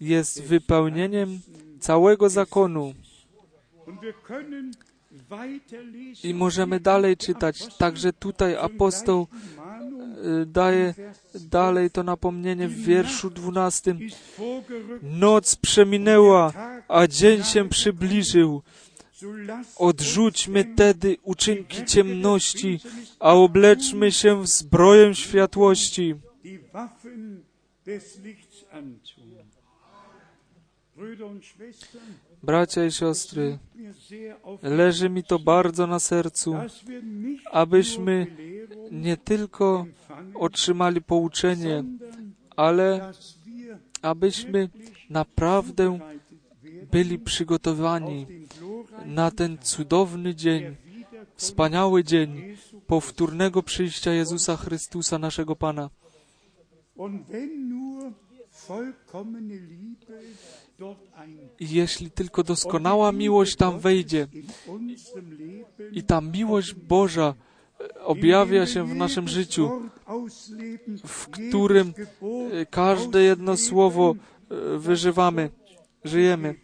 jest wypełnieniem całego zakonu. I możemy dalej czytać. Także tutaj apostoł y, daje dalej to napomnienie w wierszu 12. ist vorgerückt, Noc przeminęła, a dzień się przybliżył. Odrzućmy tedy uczynki ciemności, a obleczmy się w zbroję światłości. Bracia i siostry, leży mi to bardzo na sercu, abyśmy nie tylko otrzymali pouczenie, ale abyśmy naprawdę byli przygotowani na ten cudowny dzień, wspaniały dzień powtórnego przyjścia Jezusa Chrystusa, naszego Pana. Jeśli tylko doskonała miłość tam wejdzie i ta miłość Boża e, objawia się w naszym życiu, w którym e, każde jedno słowo e, wyżywamy, żyjemy,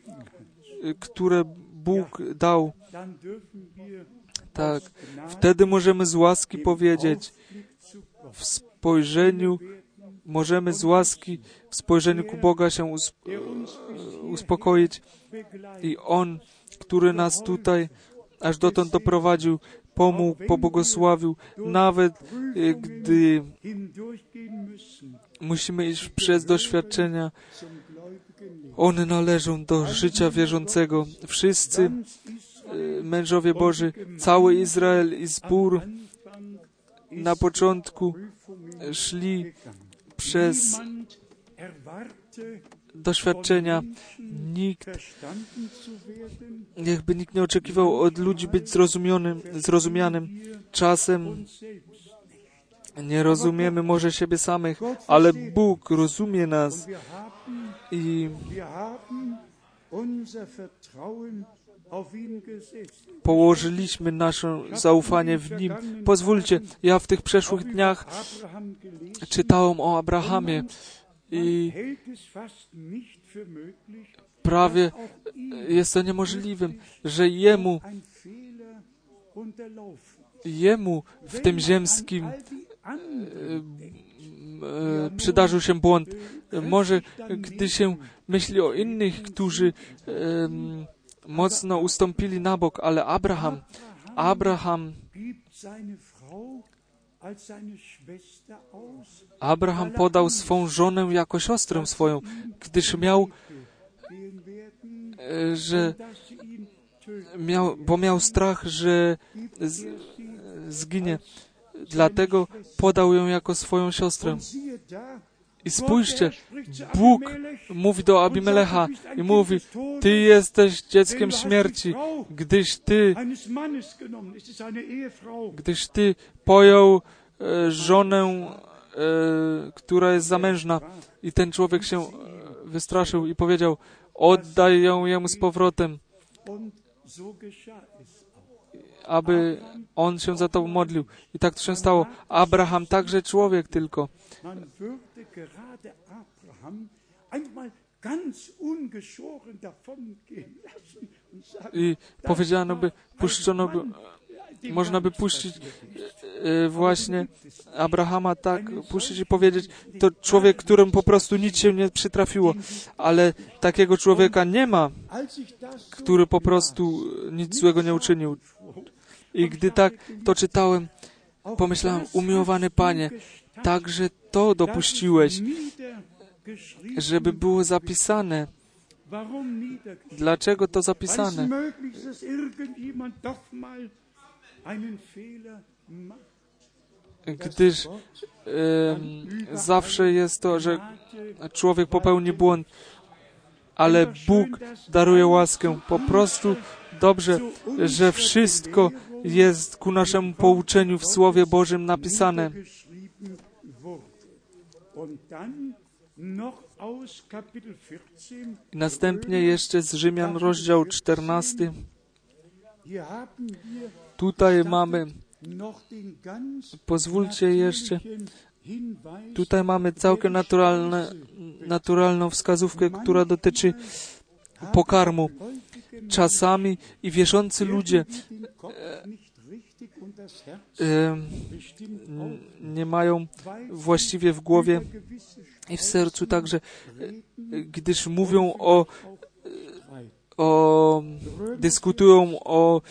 które Bóg dał. Tak, wtedy możemy z łaski powiedzieć, w spojrzeniu, możemy z łaski w spojrzeniu ku Boga się e, uspokoić i On, który nas tutaj aż dotąd doprowadził, pomógł, pobłogosławił, nawet e, gdy musimy iść przez doświadczenia, one należą do życia wierzącego. Wszyscy e, mężowie Boży, cały Izrael i zbór na początku szli. Przez doświadczenia. Nikt, jakby nikt nie oczekiwał od ludzi być zrozumionym, zrozumianym. Czasem nie rozumiemy może siebie samych, ale Bóg rozumie nas i położyliśmy nasze zaufanie w Nim. Pozwólcie, ja w tych przeszłych dniach czytałem o Abrahamie i prawie jest to niemożliwym, że Jemu. Jemu w tym ziemskim anderen e, przydarzył się błąd. Może gdy się myśli o innych, którzy mocno ustąpili na bok, ale Abraham, Abraham, Abraham podał swą żonę jako siostrę swoją, gdyż miał, e, że miał, bo miał strach, że z, zginie. Dlatego podał ją jako swoją siostrę. I spójrzcie, Bóg mówi do Abimelecha i mówi, Ty jesteś dzieckiem śmierci, gdyż Ty, gdyż Ty pojął e, żonę, e, która jest zamężna. I ten człowiek się e, wystraszył i powiedział, oddaj ją jemu z powrotem, aby on się za to modlił. I tak to się stało. Abraham także człowiek tylko. I powiedziano by, puszczono by, dem można by puścić y, właśnie Abrahama tak puścić i powiedzieć, to człowiek, któremu po prostu nic się nie przytrafiło, ale takiego człowieka nie ma, który po prostu nic złego nie uczynił. I gdy tak to czytałem, pomyślałem, umiłowany Panie, także to dopuściłeś, żeby było zapisane. Dlaczego to zapisane? Gdyż e, zawsze jest to, że człowiek popełni błąd, ale Bóg daruje łaskę. Po prostu dobrze, że wszystko jest ku naszemu pouczeniu w Słowie Bożym napisane. Następnie jeszcze z Rzymian rozdział 14. Tutaj mamy, pozwólcie jeszcze, tutaj mamy całkiem naturalne, naturalną wskazówkę, która dotyczy pokarmu. Czasami i wierzący ludzie nie mają właściwie w głowie i w sercu także, e, gdyż mówią o, o dyskutują o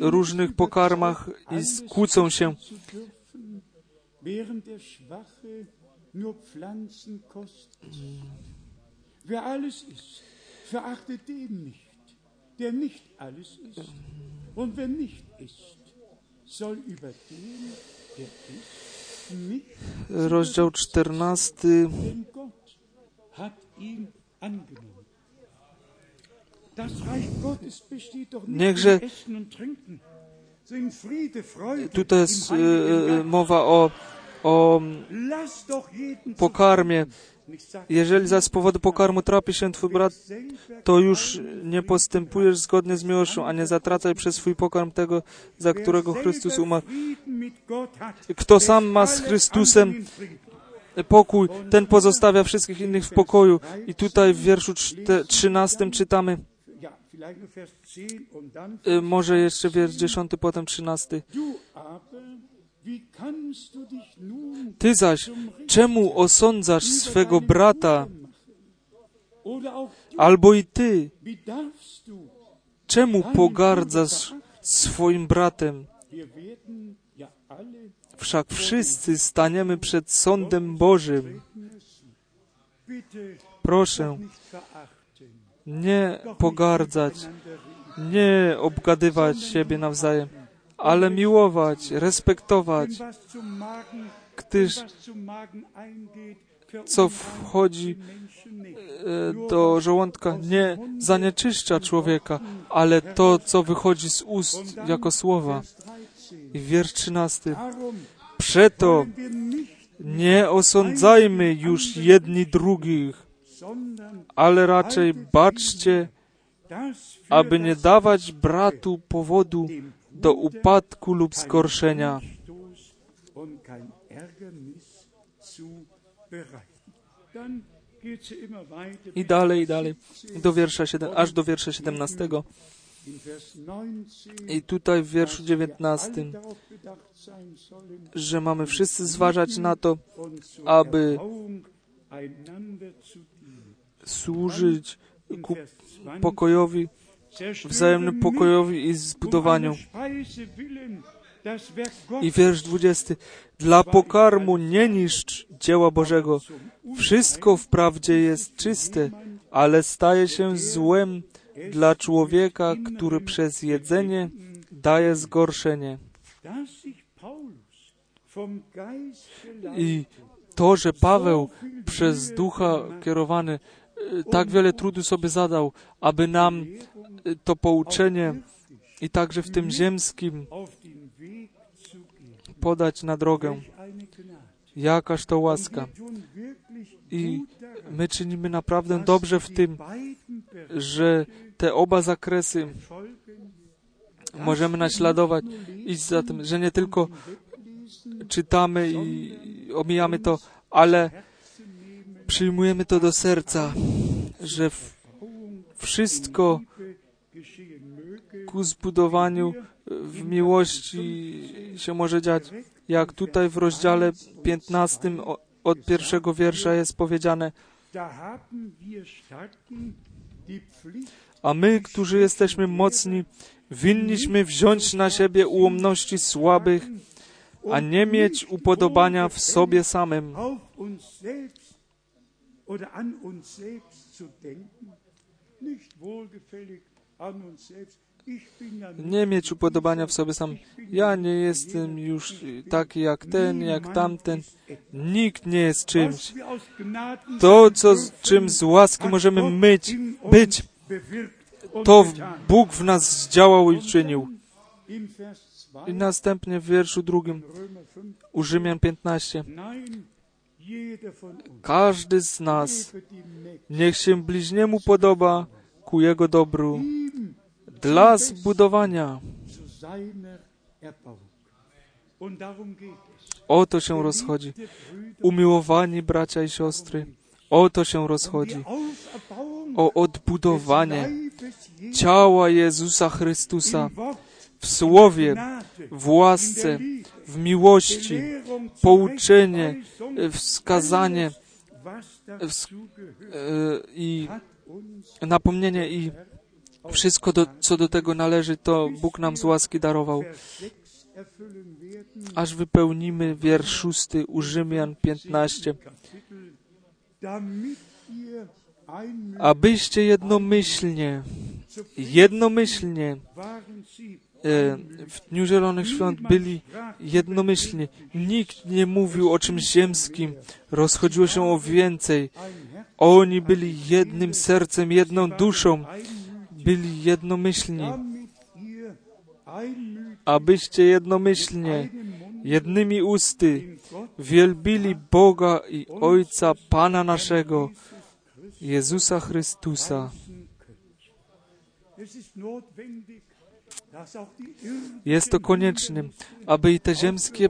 różnych pokarmach i kłócą się. Wer Rozdział 14. Denn Gott hat ihn angenommen. Das Reich Gottes besteht doch nicht Niechże. Tutaj jest e, mowa o, o pokarmie. Jeżeli zaś z powodu pokarmu trapi się twój brat, to już nie postępujesz zgodnie z miłością, a nie zatracaj przez swój pokarm tego, za którego Chrystus umarł. Kto sam ma z Chrystusem pokój, ten pozostawia wszystkich innych w pokoju. I tutaj w wierszu 13 czytamy, y, może jeszcze wiersz 10, potem 13. Ty zaś, czemu osądzasz swego brata? Albo i ty, czemu pogardzasz swoim bratem? Wszak wszyscy staniemy przed sądem Bożym. Proszę, nie pogardzać, nie obgadywać siebie nawzajem ale miłować, respektować, gdyż co wchodzi e, do żołądka, nie zanieczyszcza człowieka, ale to, co wychodzi z ust jako słowa. I wiersz trzynasty. Przeto nie osądzajmy już jedni drugich, ale raczej baczcie, aby nie dawać bratu powodu do upadku lub zgorszenia. I dalej, i dalej, do wiersza 7, aż do wiersza 17. I tutaj w wierszu 19, że mamy wszyscy zważać na to, aby służyć ku pokojowi wzajemnym pokojowi i zbudowaniu. I wiersz 20. Dla pokarmu nie niszcz dzieła Bożego. Wszystko wprawdzie jest czyste, ale staje się złem dla człowieka, który przez jedzenie daje zgorszenie. I to, że Paweł przez ducha kierowany tak wiele trudu sobie zadał, aby nam to pouczenie i także w tym ziemskim podać na drogę. Jakaż to łaska. I my czynimy naprawdę dobrze w tym, że te oba zakresy możemy naśladować, iść za tym, że nie tylko czytamy i omijamy to, ale przyjmujemy to do serca, że wszystko ku zbudowaniu w miłości się może dziać. Jak tutaj w rozdziale 15 o- od pierwszego wiersza jest powiedziane, a my, którzy jesteśmy mocni, winniśmy wziąć na siebie ułomności słabych, a nie mieć upodobania w sobie samym. Oder an uns selbst zu denken, nicht wohlgefällig an uns selbst. Nie mieć upodobania w sobie sam. Ja nie jestem już taki jak ten, jak tamten. Nikt nie jest czymś. To, co, czym z łaski możemy myć, być, to. Bóg w nas zdziałał i czynił. Im Vers 2 I następnie w wierszu drugim Römer 5, u Rzymian 15. Każdy z nas niech się bliźniemu podoba ku jego dobru, dla zbudowania. O to się rozchodzi. Umiłowani bracia i siostry, o to się rozchodzi. O odbudowanie ciała Jezusa Chrystusa w słowie, w łasce, w miłości, pouczenie, wskazanie gehört, e, i napomnienie i wszystko, do, co do tego należy, to Bóg nam z łaski darował. 6. Aż wypełnimy wiersz szósty u Rzymian 15. Kapitel, damit ihr einmütig Abyście jednomyślnie, jednomyślnie w Dniu Zielonych Świąt byli jednomyślni. Nikt nie mówił o czymś ziemskim. Rozchodziło się o więcej. Oni byli jednym sercem, jedną duszą. Byli jednomyślni. Abyście jednomyślnie, jednymi usty wielbili Boga i Ojca Pana naszego, Jezusa Chrystusa. Jest to konieczne, aby i te ziemskie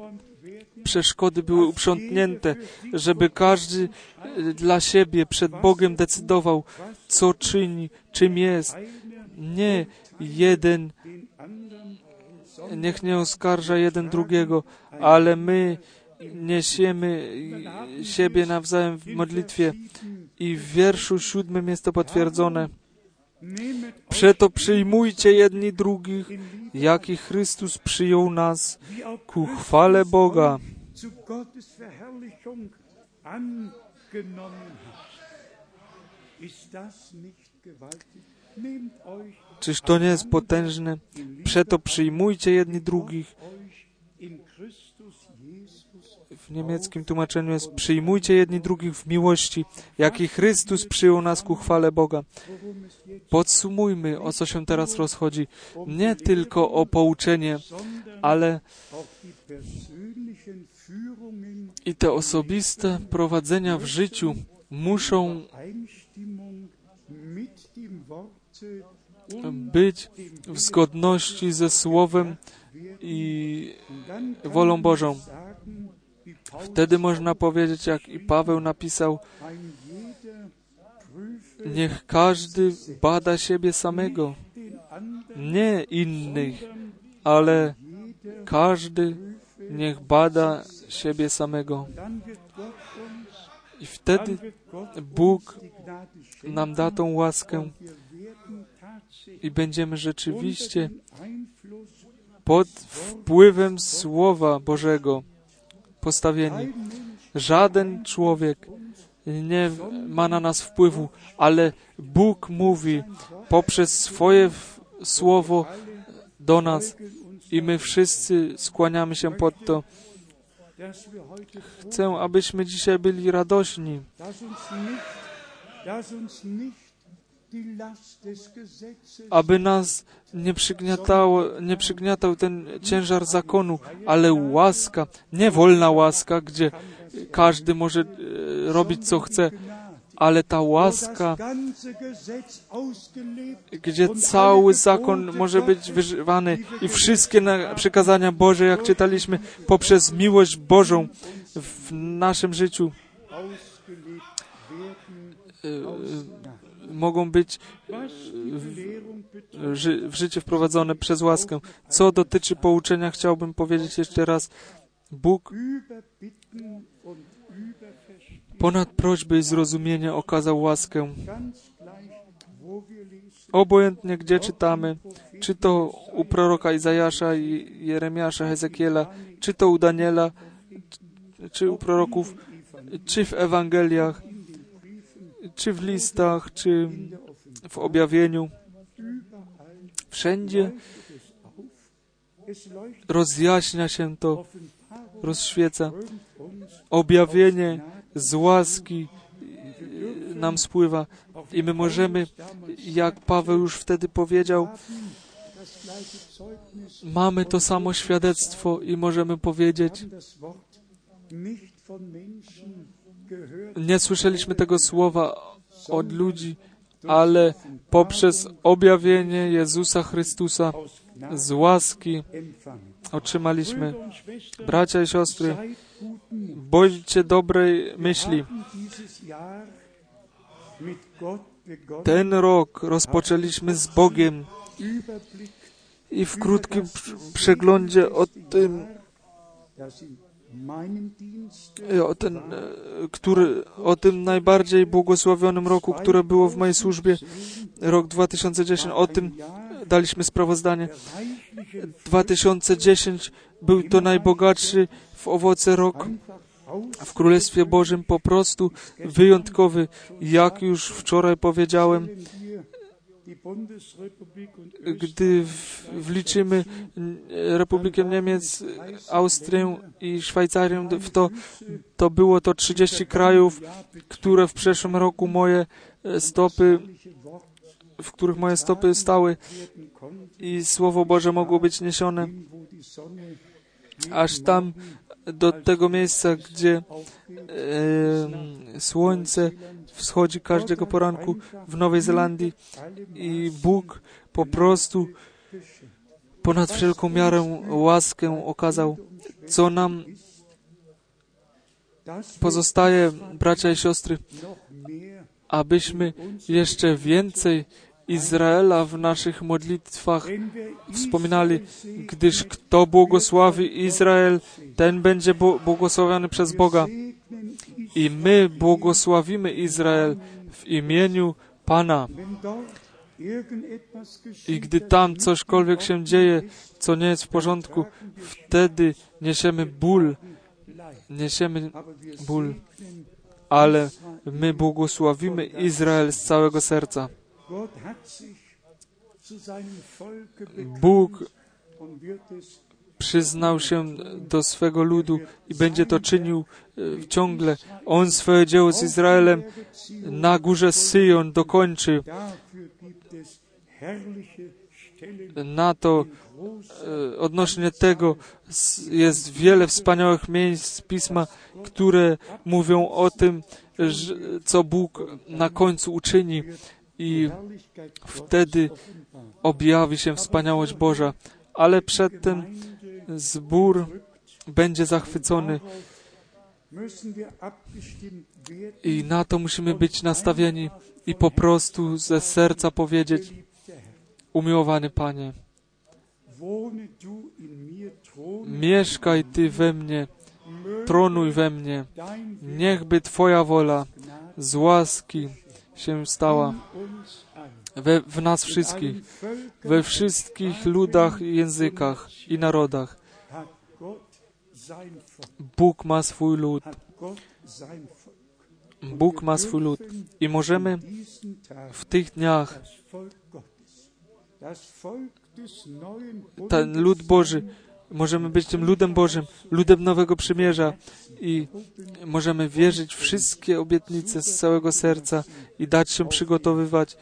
przeszkody były uprzątnięte, żeby każdy e, dla siebie przed Bogiem decydował, co czyni, czym jest. Nie jeden, niech nie oskarża jeden drugiego, ale my niesiemy siebie nawzajem w modlitwie. I w wierszu siódmym jest to potwierdzone. Przeto przyjmujcie jedni drugich, jak i Chrystus przyjął nas ku chwale Boga. Czyż to nie jest potężne? Przeto przyjmujcie jedni drugich. W niemieckim tłumaczeniu jest przyjmujcie jedni drugich w miłości, jak i Chrystus przyjął nas ku chwale Boga. Podsumujmy, o co się teraz rozchodzi. Nie tylko o pouczenie, ale i te osobiste prowadzenia w życiu muszą być w zgodności ze Słowem i wolą Bożą. Wtedy można powiedzieć, jak i Paweł napisał, niech każdy bada siebie samego, nie innych, ale każdy niech bada siebie samego. I wtedy Bóg nam da tą łaskę i będziemy rzeczywiście pod wpływem Słowa Bożego postawieni. Żaden człowiek nie ma na nas wpływu, ale Bóg mówi poprzez swoje słowo do nas i my wszyscy skłaniamy się pod to. Chcę, abyśmy dzisiaj byli radośni, aby nas nie przygniatało, nie przygniatał ten ciężar zakonu, ale łaska, nie wolna łaska, gdzie każdy może e, robić co chce, ale ta łaska, gdzie cały zakon może być wyżywany i wszystkie przykazania Boże, jak czytaliśmy, poprzez miłość Bożą w naszym życiu mogą być ży, w życie wprowadzone przez łaskę. Co dotyczy pouczenia, chciałbym powiedzieć jeszcze raz, Bóg ponad prośby i zrozumienie okazał łaskę. Obojętnie gdzie czytamy, czy to u proroka Izajasza Jeremiasza, Hezekiela, czy to u Daniela, czy u proroków, czy w Ewangeliach, czy w listach, czy w objawieniu. Wszędzie rozjaśnia się to, rozświeca. Objawienie z łaski nam spływa i my możemy, jak Paweł już wtedy powiedział, mamy to samo świadectwo i możemy powiedzieć, nie słyszeliśmy tego słowa od ludzi, ale poprzez objawienie Jezusa Chrystusa z łaski otrzymaliśmy. Bracia i siostry, bądźcie dobrej myśli. Ten rok rozpoczęliśmy z Bogiem i w krótkim pr- przeglądzie o tym, o, ten, e, który, o tym najbardziej błogosławionym roku, które było w mojej służbie, rok 2010, o tym daliśmy sprawozdanie. reichliche 2010 był to najbogatszy w owoce rok w Królestwie Bożym, po prostu wyjątkowy. Jak już wczoraj powiedziałem, gdy wliczymy n- Republikę Niemiec, Austrię i Szwajcarię, w to, to było to 30 krajów, które w przeszłym roku moje e, stopy, w których moje stopy stały i Słowo Boże mogło być niesione aż tam do tego miejsca, gdzie e, słońce wschodzi każdego poranku w Nowej Zelandii i Bóg po prostu ponad wszelką miarę łaskę okazał, co nam pozostaje, bracia i siostry, abyśmy jeszcze więcej Izraela w naszych modlitwach wspominali, gdyż kto błogosławi Izrael, ten będzie błogosławiony przez Boga. I my błogosławimy Izrael w imieniu Pana. I gdy tam cośkolwiek się dzieje, co nie jest w porządku, wtedy niesiemy ból, niesiemy ból, ale my błogosławimy Izrael z całego serca. Bóg przyznał się do swego ludu i będzie to czynił e, ciągle. On swoje dzieło z Izraelem na górze Syjon dokończy. Na to e, odnośnie tego jest wiele wspaniałych miejsc z Pisma, które mówią o tym, co Bóg na końcu uczyni i wtedy objawi się wspaniałość Boża. Ale przedtem zbór będzie zachwycony. I na to musimy być nastawieni i po prostu ze serca powiedzieć, umiłowany Panie, mieszkaj Ty we mnie, tronuj we mnie, niechby Twoja wola z łaski się stała we, w nas wszystkich, we wszystkich ludach, językach i narodach. Bóg ma swój lud. Bóg ma swój lud i możemy w tych dniach ten lud Boży, możemy być tym ludem Bożym, ludem Nowego Przymierza i możemy wierzyć wszystkie obietnice z całego serca i dać się przygotowywać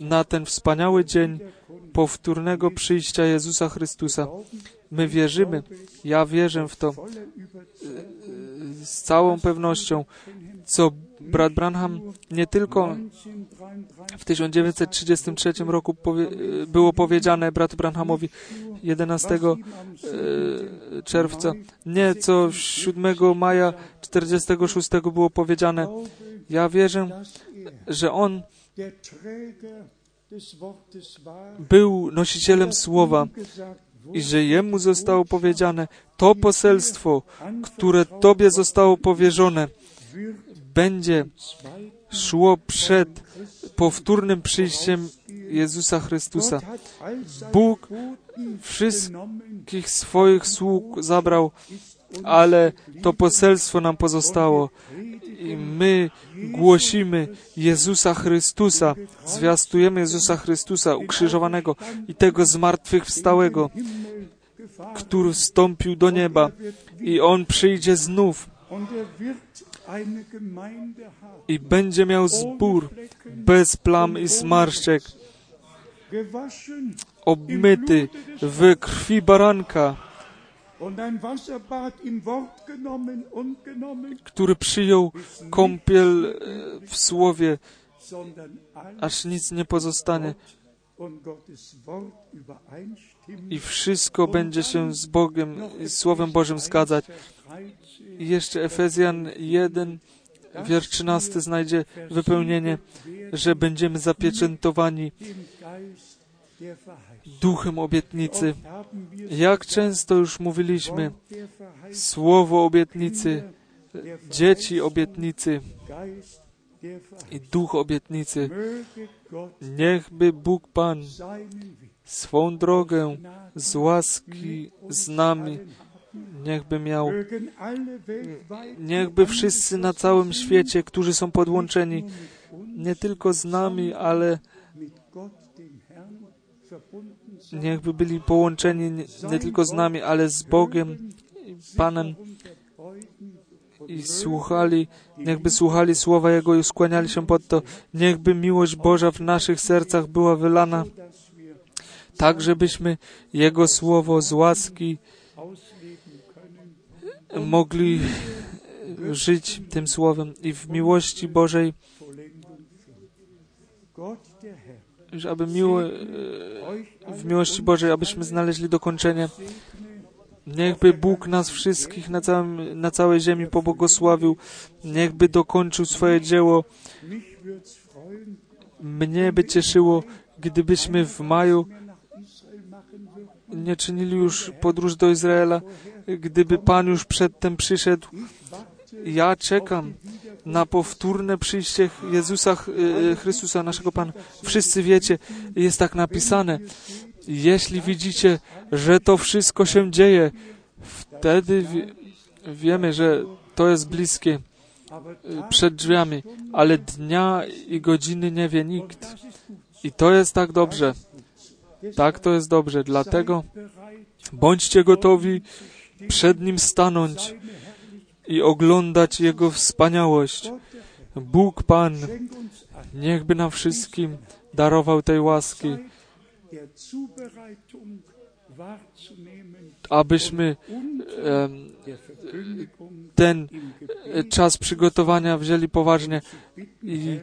na ten wspaniały dzień powtórnego przyjścia Jezusa Chrystusa. My wierzymy, ja wierzę w to z całą pewnością, co brat Branham nie tylko 1933 w 1933 roku powie, było powiedziane bratu Branhamowi 11 e, czerwca, nie co 7 maja 46 było powiedziane. Ja wierzę, że On był nosicielem słowa i że Jemu zostało powiedziane, to poselstwo, które Tobie zostało powierzone, będzie szło przed powtórnym przyjściem Jezusa Chrystusa. Bóg wszystkich swoich sług zabrał, ale to poselstwo nam pozostało. I my głosimy Jezusa Chrystusa, zwiastujemy Jezusa Chrystusa ukrzyżowanego i tego zmartwychwstałego, który wstąpił do nieba i On przyjdzie znów I będzie miał zbór bez plam i zmarszczek, obmyty w krwi baranka, który przyjął kąpiel e, w słowie, aż nic nie pozostanie i wszystko będzie się z Bogiem i Słowem Bożym zgadzać. I jeszcze Efezjan 1, wiersz 13 znajdzie wypełnienie, że będziemy zapieczętowani duchem obietnicy. Jak często już mówiliśmy, słowo obietnicy, dzieci obietnicy i duch obietnicy. Niechby Bóg Pan swą drogę z łaski z nami, niechby miał. Niechby wszyscy na całym świecie, którzy są podłączeni, nie tylko z nami, ale niechby byli połączeni nie, nie tylko z nami, ale z Bogiem, Panem i słuchali, niechby słuchali słowa Jego i skłaniali się pod to. Niechby miłość Boża w naszych sercach była wylana, tak żebyśmy Jego słowo z łaski mogli żyć tym słowem i w miłości Bożej, aby euch w miłości Bożej, abyśmy znaleźli dokończenie. Niechby Bóg nas wszystkich na, całym, na całej ziemi pobłogosławił. Niechby dokończył swoje dzieło. Mnie by cieszyło, gdybyśmy w maju nie czynili już podróż do Izraela, gdyby Pan już przedtem przyszedł. Ja czekam na powtórne przyjście Jezusa Ch- e, Chrystusa, naszego Pana. Wszyscy wiecie, jest tak napisane. Jeśli widzicie, że to wszystko się dzieje, wtedy wie, wiemy, że to jest bliskie e, przed drzwiami, ale dnia i godziny nie wie nikt. I to jest tak dobrze. Tak to jest dobrze. Dlatego bądźcie gotowi przed Nim stanąć i oglądać Jego wspaniałość. Bóg Pan niechby nam wszystkim darował tej łaski, abyśmy ten czas przygotowania wzięli poważnie i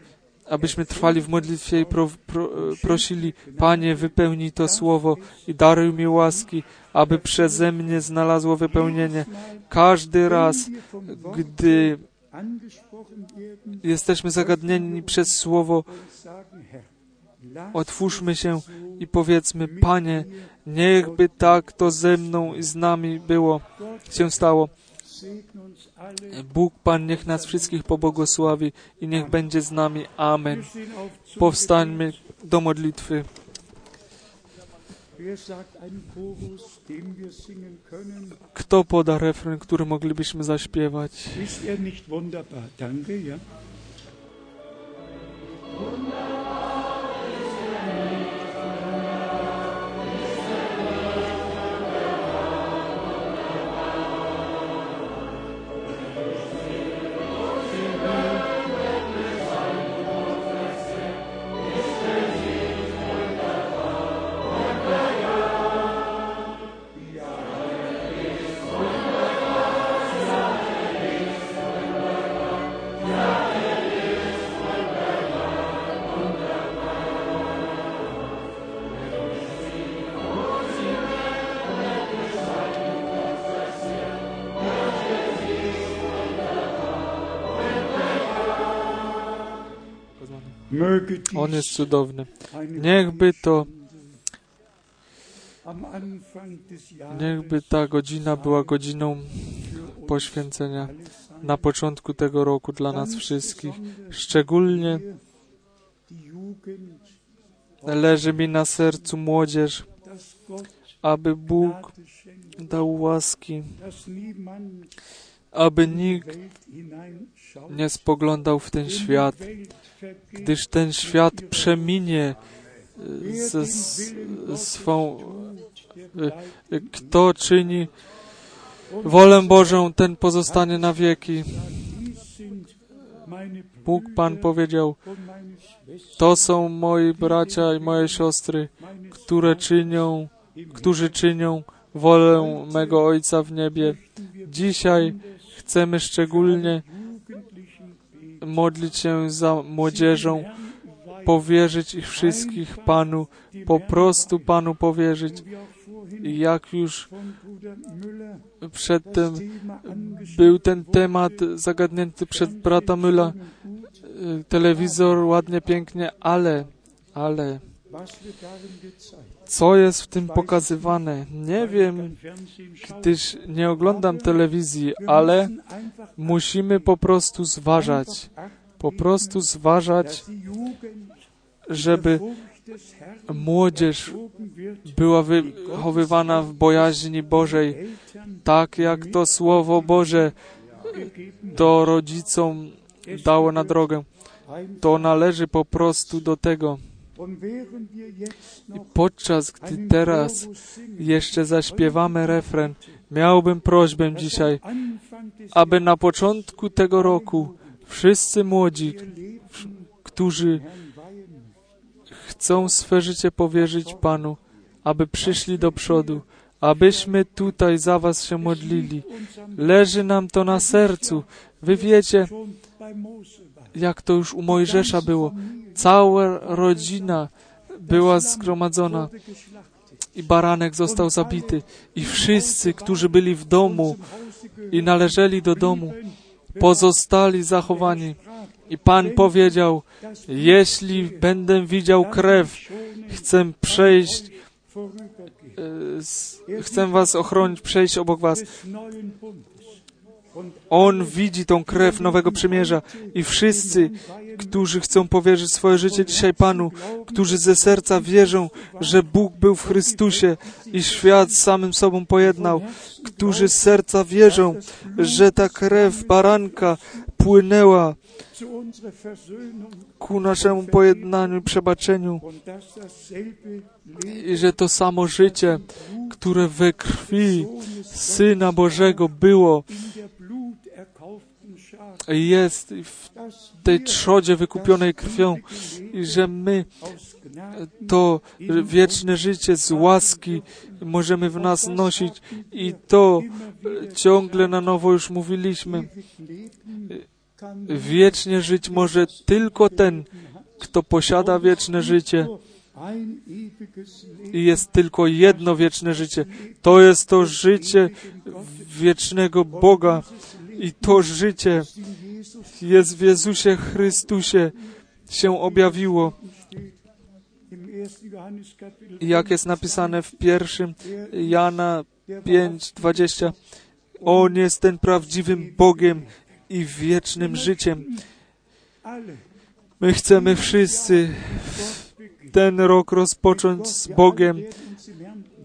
abyśmy trwali w modlitwie i pro, pro, prosili, Panie, wypełnij to słowo i daruj mi łaski, aby przeze mnie znalazło wypełnienie. Każdy raz, gdy jesteśmy zagadnieni przez słowo, otwórzmy się i powiedzmy, Panie, niechby tak to ze mną i z nami było, się stało. Bóg Pan niech nas wszystkich pobłogosławi i niech będzie z nami. Amen. Powstańmy do modlitwy. Kto poda refren, który moglibyśmy zaśpiewać? Er wunderbar? On jest cudowny. Niechby to, niechby ta godzina była godziną poświęcenia na początku tego roku dla nas wszystkich. Szczególnie leży mi na sercu młodzież, aby Bóg dał łaski, aby nikt nie spoglądał w ten świat, gdyż ten świat przeminie Wer ze swą. der bleibt Kto czyni wolę Bożą, ten pozostanie na wieki. Bóg Pan powiedział: To są moi bracia i moje siostry, które czynią, którzy czynią wolę mego Ojca w niebie. Dzisiaj chcemy szczególnie modlić się za młodzieżą, powierzyć ich wszystkich Panu, po prostu. Panu powierzyć. Jak już przedtem był ten temat zagadnięty przez brata gut, y, telewizor ładnie, pięknie, ale, ale co jest w tym pokazywane? Nie wiem, gdyż nie oglądam telewizji, ale musimy po prostu zważać, po prostu zważać, żeby młodzież była wychowywana w bojaźni Bożej, tak jak to Słowo Boże to rodzicom dało na drogę. To należy po prostu do tego. I podczas gdy teraz jeszcze zaśpiewamy refren, miałbym prośbę dzisiaj, aby na początku tego roku wszyscy młodzi, którzy chcą swe życie powierzyć Panu, aby przyszli do przodu, abyśmy tutaj za Was się modlili. Leży nam to na sercu. Wy wiecie, jak to już u Mojżesza było. Cała rodzina była zgromadzona i baranek został zabity. I wszyscy, którzy byli w domu i należeli do domu, pozostali zachowani. I Pan powiedział, jeśli będę widział krew, chcę przejść, e, chcę was ochronić, przejść obok was. On widzi tą krew nowego przymierza i wszyscy, którzy chcą powierzyć swoje życie dzisiaj Panu, którzy ze serca wierzą, że Bóg był w Chrystusie i świat z samym sobą pojednał, którzy z serca wierzą, że ta krew baranka płynęła ku naszemu pojednaniu i przebaczeniu. I że to samo życie, które we krwi Syna Bożego było, jest w tej trzodzie wykupionej krwią. I że my to wieczne życie z łaski możemy w nas nosić. I to ciągle na nowo już mówiliśmy. Wiecznie żyć może tylko ten, kto posiada wieczne życie i jest tylko jedno wieczne życie. To jest to życie wiecznego Boga i to życie jest w Jezusie Chrystusie się objawiło. im 1. Johannes Kapitel I jak jest napisane w pierwszym Jana 5:20, On jest ten prawdziwym Bogiem i wiecznym życiem. My chcemy wszyscy ten rok rozpocząć z Bogiem.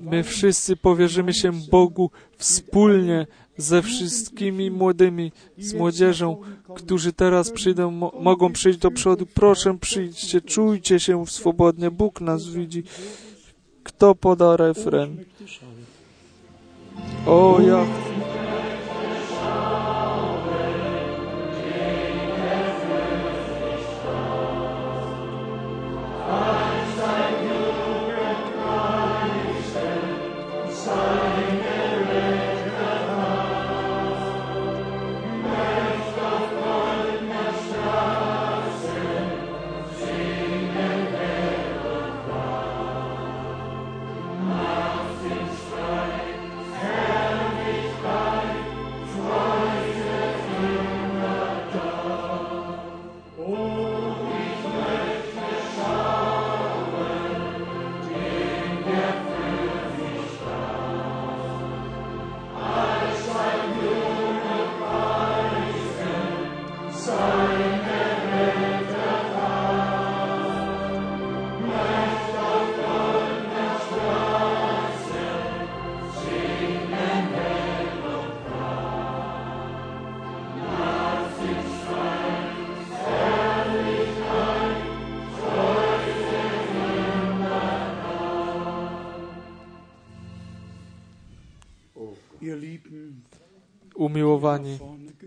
My wszyscy powierzymy się Bogu wspólnie ze wszystkimi młodymi, z młodzieżą, którzy teraz przyjdą, mo mogą przyjść do przodu. Proszę przyjdźcie, czujcie się swobodnie. Bóg nas widzi. Kto poda refren? O, ja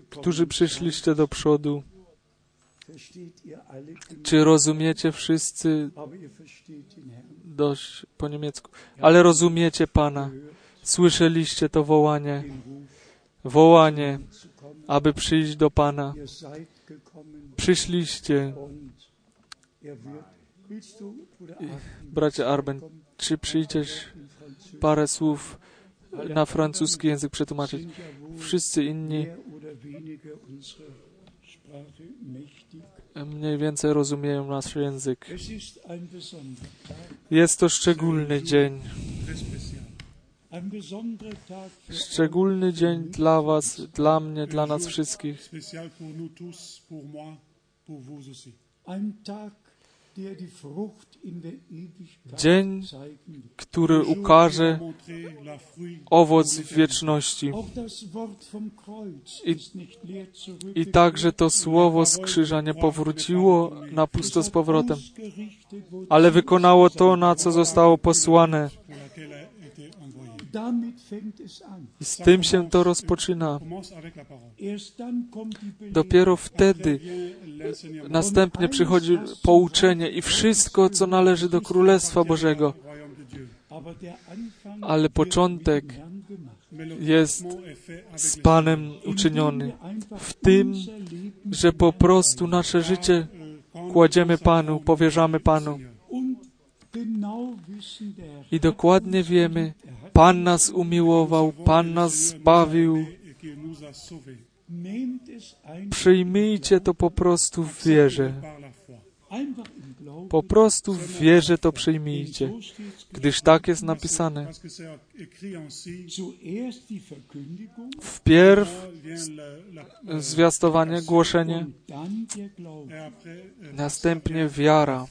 którzy przyszliście do przodu. Czy rozumiecie wszyscy dość po niemiecku? Ale rozumiecie Pana. Słyszeliście to wołanie, wołanie, aby przyjść do Pana. Przyszliście, bracie Arben, czy przyjdziesz parę słów na francuski język przetłumaczyć? Wszyscy inni mächtig. mniej więcej rozumieją nasz język. Jest to szczególny dzień. Szczególny dzień dla Was, dla mnie, dla nas wszystkich. ein Tag, Dzień, który ukaże owoc wieczności. I- I także to słowo z krzyża nie powróciło na pusto z powrotem, ale wykonało to, na co zostało posłane. Z tym się to rozpoczyna. Dopiero wtedy następnie przychodzi pouczenie i wszystko, co należy do Królestwa Bożego. Ale początek jest z Panem uczyniony. W tym, że po prostu nasze życie kładziemy Panu, powierzamy Panu. I dokładnie wiemy, Pan nas umiłował, Pan nas zbawił. Przyjmijcie to po prostu w wierze. Po prostu w wierze to przyjmijcie, gdyż tak jest napisane. Wpierw zwiastowanie, głoszenie, następnie wiara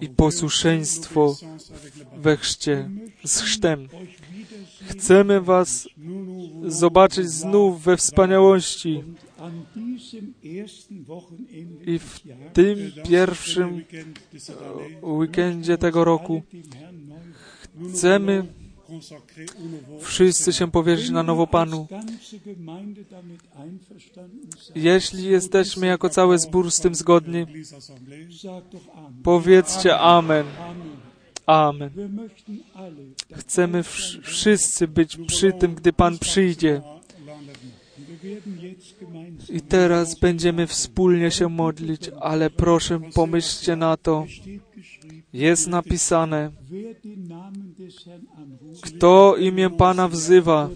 i posłuszeństwo we chrzcie z chrztem. Chcemy Was zobaczyć znów we wspaniałości i w tym pierwszym année, weekendzie tego roku chcemy wszyscy się powierzyć na nowo Panu. Jeśli jesteśmy jako cały zbór z tym zgodni, powiedzcie Amen. Amen. Chcemy wsz- wszyscy być przy tym, gdy Pan przyjdzie. I teraz będziemy wspólnie się modlić, ale proszę pomyślcie na to. Jest napisane, kto imię Pana wzywa,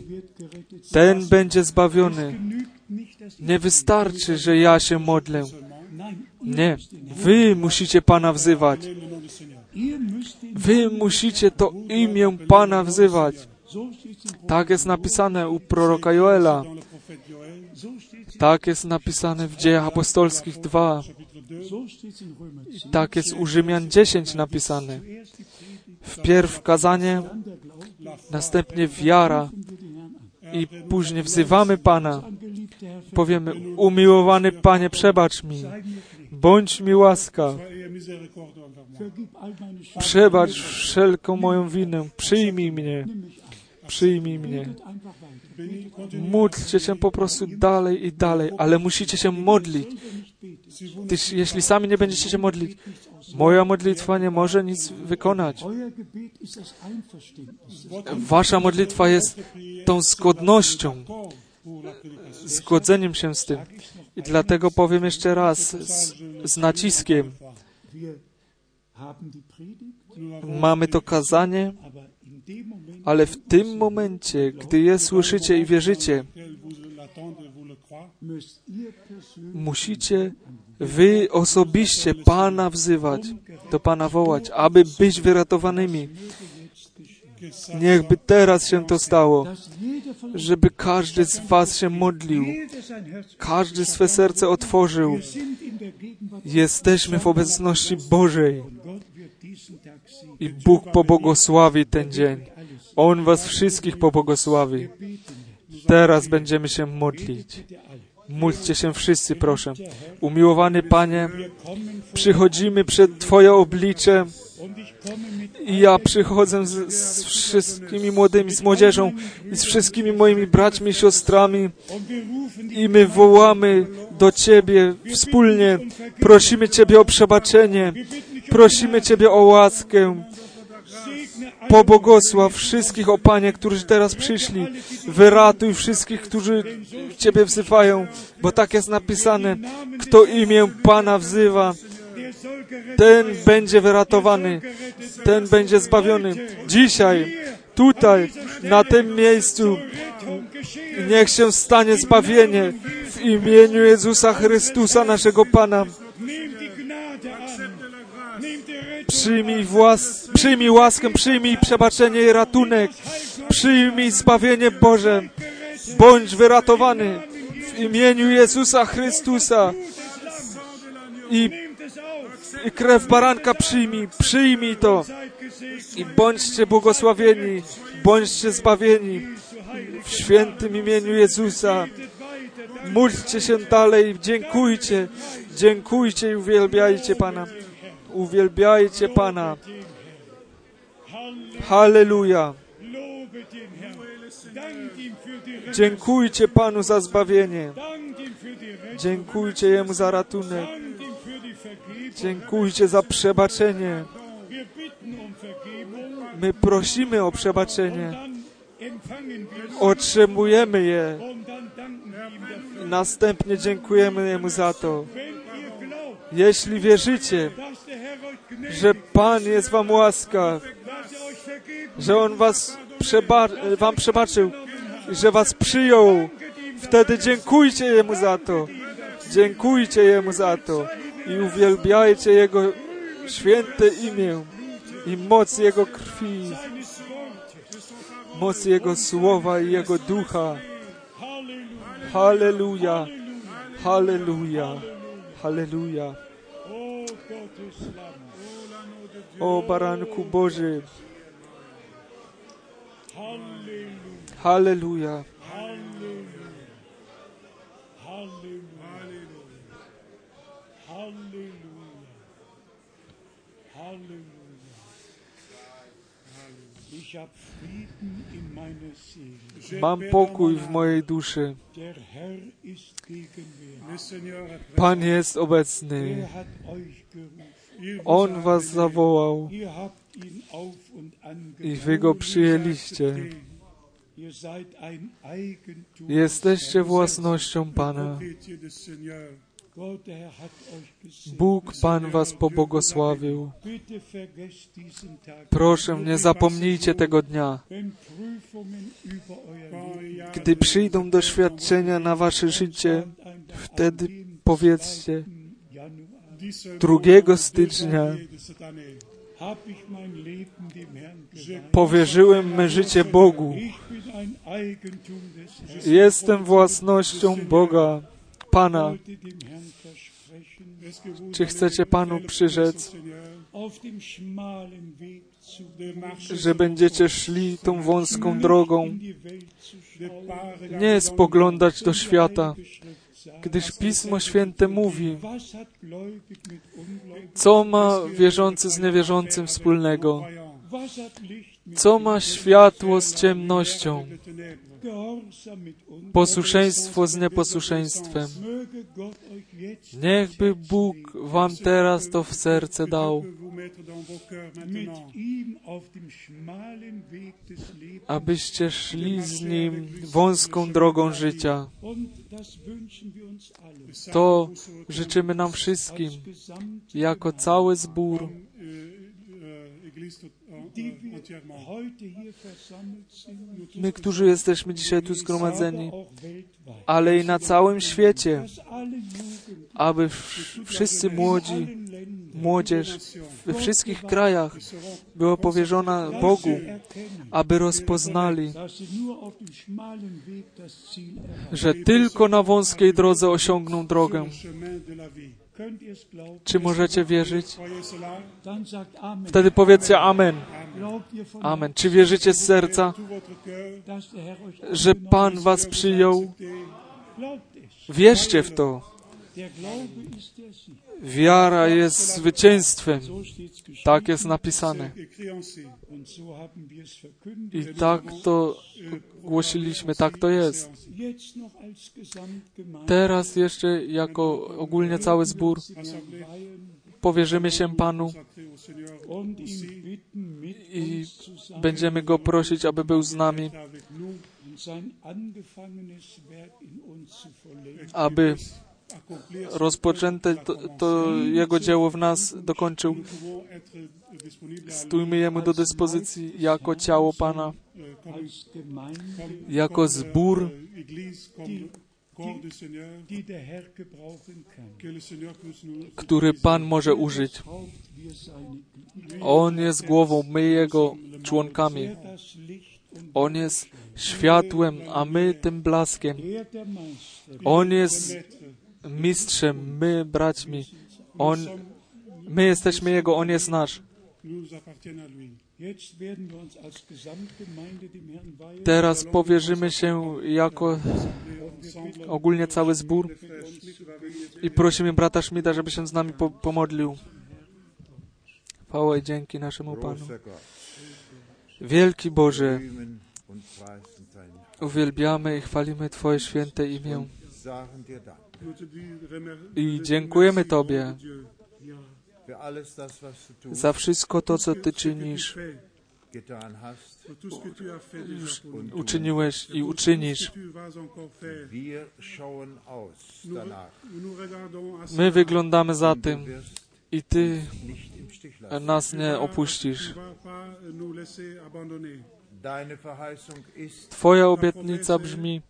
ten będzie zbawiony. Nie wystarczy, że ja się modlę. Nie, wy musicie Pana wzywać. Wy musicie to imię Pana wzywać. Tak jest napisane u proroka Joela. Tak jest napisane w Dziejach Apostolskich 2. chapitre 2, so steht's in Römer 10. Tak jest u Rzymian 10 napisane. Wpierw kazanie, następnie wiara i później wzywamy Pana. Powiemy, umiłowany Panie, przebacz mi. Bądź mi łaska. Przebacz wszelką moją winę. Przyjmij mnie. Przyjmij mnie. Módlcie się po prostu dalej i dalej, ale musicie się modlić. Gdyż jeśli sami nie będziecie się modlić, moja modlitwa nie może nic wykonać. Wasza modlitwa jest tą zgodnością, zgodzeniem się z tym. I dlatego powiem jeszcze raz z, z naciskiem. Mamy to kazanie, ale w tym momencie, gdy je słyszycie i wierzycie, musicie wy osobiście Pana wzywać, do Pana wołać, aby być wyratowanymi. Niechby teraz się to stało, żeby każdy z Was się modlił, każdy swe serce otworzył. Jesteśmy w obecności Bożej i Bóg pobłogosławi ten dzień. On Was wszystkich pobłogosławi. Teraz będziemy się modlić. Módlcie się wszyscy, proszę. Umiłowany Panie, przychodzimy przed Twoje oblicze i ja przychodzę z, z wszystkimi młodymi, z młodzieżą i z wszystkimi moimi braćmi i siostrami i my wołamy do Ciebie wspólnie. Prosimy Ciebie o przebaczenie. Prosimy Ciebie o łaskę. Pobłogosław wszystkich, o Panie, którzy teraz przyszli. Wyratuj wszystkich, którzy Ciebie wzywają, bo tak jest napisane. Kto imię Pana wzywa, ten będzie wyratowany, ten będzie zbawiony. Dzisiaj, tutaj, na tym miejscu, niech się stanie zbawienie w imieniu Jezusa Chrystusa, naszego Pana. Przyjmij, włas, przyjmij łaskę, przyjmij przebaczenie i ratunek. Przyjmij zbawienie Boże. Bądź wyratowany w imieniu Jezusa Chrystusa. I, I krew baranka przyjmij, przyjmij to. I bądźcie błogosławieni, bądźcie zbawieni w świętym imieniu Jezusa. Módlcie się dalej, dziękujcie, dziękujcie i uwielbiajcie Pana. Uwielbiajcie Pana. Halleluja. Dziękujcie Panu za zbawienie. Dziękujcie Jemu za ratunek. Dziękujcie za przebaczenie. My prosimy o przebaczenie. Otrzymujemy je. Następnie dziękujemy Jemu za to. Jeśli wierzycie, że Pan jest Wam łaskaw, że On was Wam przebaczył, że Was przyjął, wtedy dziękujcie Jemu za to. Dziękujcie Jemu za to i uwielbiajcie Jego święte imię i moc Jego krwi, moc Jego słowa i Jego ducha. Halleluja, halleluja, halleluja. O baranku Boży. Halleluja. Mam pokój w mojej duszy. Pan jest obecny. On was zawołał i wy go przyjęliście. Jesteście własnością Pana. Bóg Pan was pobłogosławił. Proszę, nie zapomnijcie tego dnia. Gdy przyjdą doświadczenia na wasze życie, wtedy powiedzcie 2 stycznia powierzyłem me życie Bogu. Jestem własnością Boga, Pana. Czy chcecie Panu przyrzec, że będziecie szli tą wąską drogą, nie spoglądać do świata, gdyż Pismo Święte mówi, co ma wierzący z niewierzącym wspólnego? Co ma światło z ciemnością? Posłuszeństwo z nieposłuszeństwem. Niechby Bóg Wam teraz to w serce dał, abyście szli z Nim wąską drogą życia. To życzymy nam wszystkim, jako cały zbór, my, którzy jesteśmy dzisiaj tu zgromadzeni, ale i na całym świecie, aby wszyscy młodzi, młodzież we wszystkich krajach była powierzona Bogu, aby rozpoznali, że tylko na wąskiej drodze osiągną drogę. Czy możecie wierzyć? Wtedy powiedzcie Amen. Amen. Czy wierzycie z serca, że Pan Was przyjął? Wierzcie w to. Wiara jest zwycięstwem. Tak jest napisane. I tak to głosiliśmy, tak to jest. Teraz jeszcze jako ogólnie cały zbór powierzymy się Panu i będziemy Go prosić, aby był z nami, aby rozpoczęte to, to Jego dzieło w nas dokończył. Stójmy Jemu do dyspozycji jako ciało Pana, jako zbór, który Pan może użyć. On jest głową, my Jego członkami. On jest światłem, a my tym blaskiem. On jest mistrzem, my braćmi. On, my jesteśmy Jego, On jest nasz. Teraz powierzymy się jako ogólnie cały zbór i prosimy brata Schmida, żeby się z nami po, pomodlił. Chwała i dzięki naszemu Panu. Wielki Boże, uwielbiamy i chwalimy Twoje święte imię. I dziękujemy Tobie za wszystko to, co Ty czynisz, uczyniłeś i uczynisz. My wyglądamy za tym i Ty nas nie opuścisz. Twoja obietnica brzmi,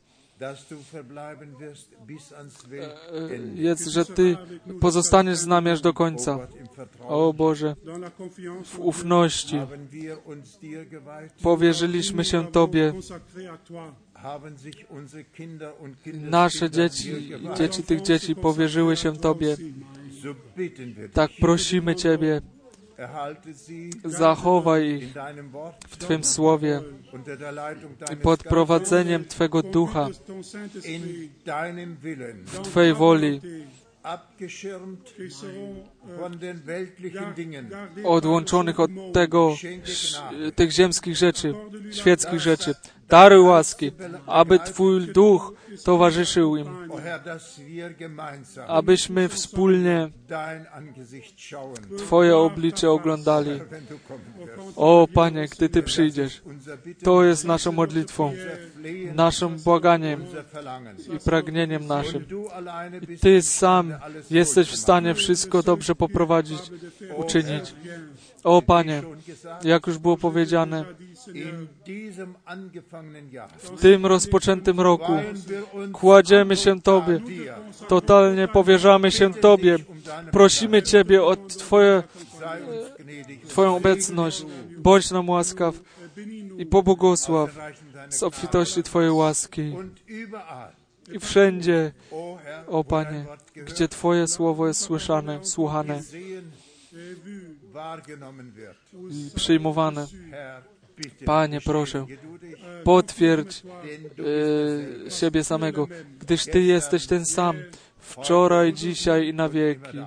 ans e, jest, że Ty pozostaniesz z nami aż do końca. O Boże, w ufności powierzyliśmy się Tobie. Nasze dzieci i dzieci tych dzieci powierzyły się Tobie. Tak prosimy Ciebie, zachowaj ich w Twym słowie i pod prowadzeniem Twego ducha. W Twojej woli, odłączonych od tego, tych ziemskich rzeczy, świeckich rzeczy. Daruj łaski, aby Twój duch towarzyszył im, abyśmy wspólnie Twoje oblicze oglądali. O Panie, gdy Ty przyjdziesz, to jest naszą modlitwą, naszym błaganiem i pragnieniem naszym. Bist Ty sam jesteś w stanie wszystko dobrze poprowadzić, uczynić. O Panie, jak już było powiedziane, w tym rozpoczętym roku kładziemy się Tobie, totalnie powierzamy się Tobie, prosimy Ciebie o Twoje, Twoją obecność, bądź nam łaskaw i pobłogosław z obfitości Twojej łaski i wszędzie, o Panie, gdzie Twoje słowo jest słyszane, słuchane i przyjmowane. Panie, proszę, potwierdź e, siebie samego, gdyż Ty jesteś ten sam, wczoraj, dzisiaj i na wieki.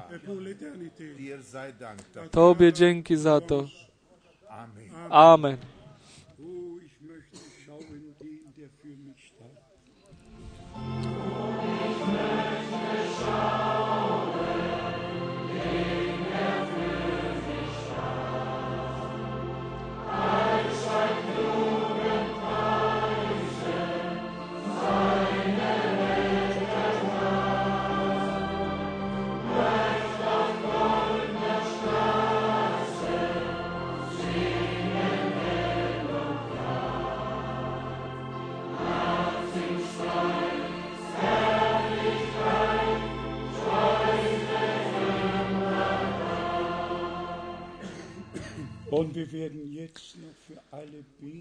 Tobie dzięki za to. Amen.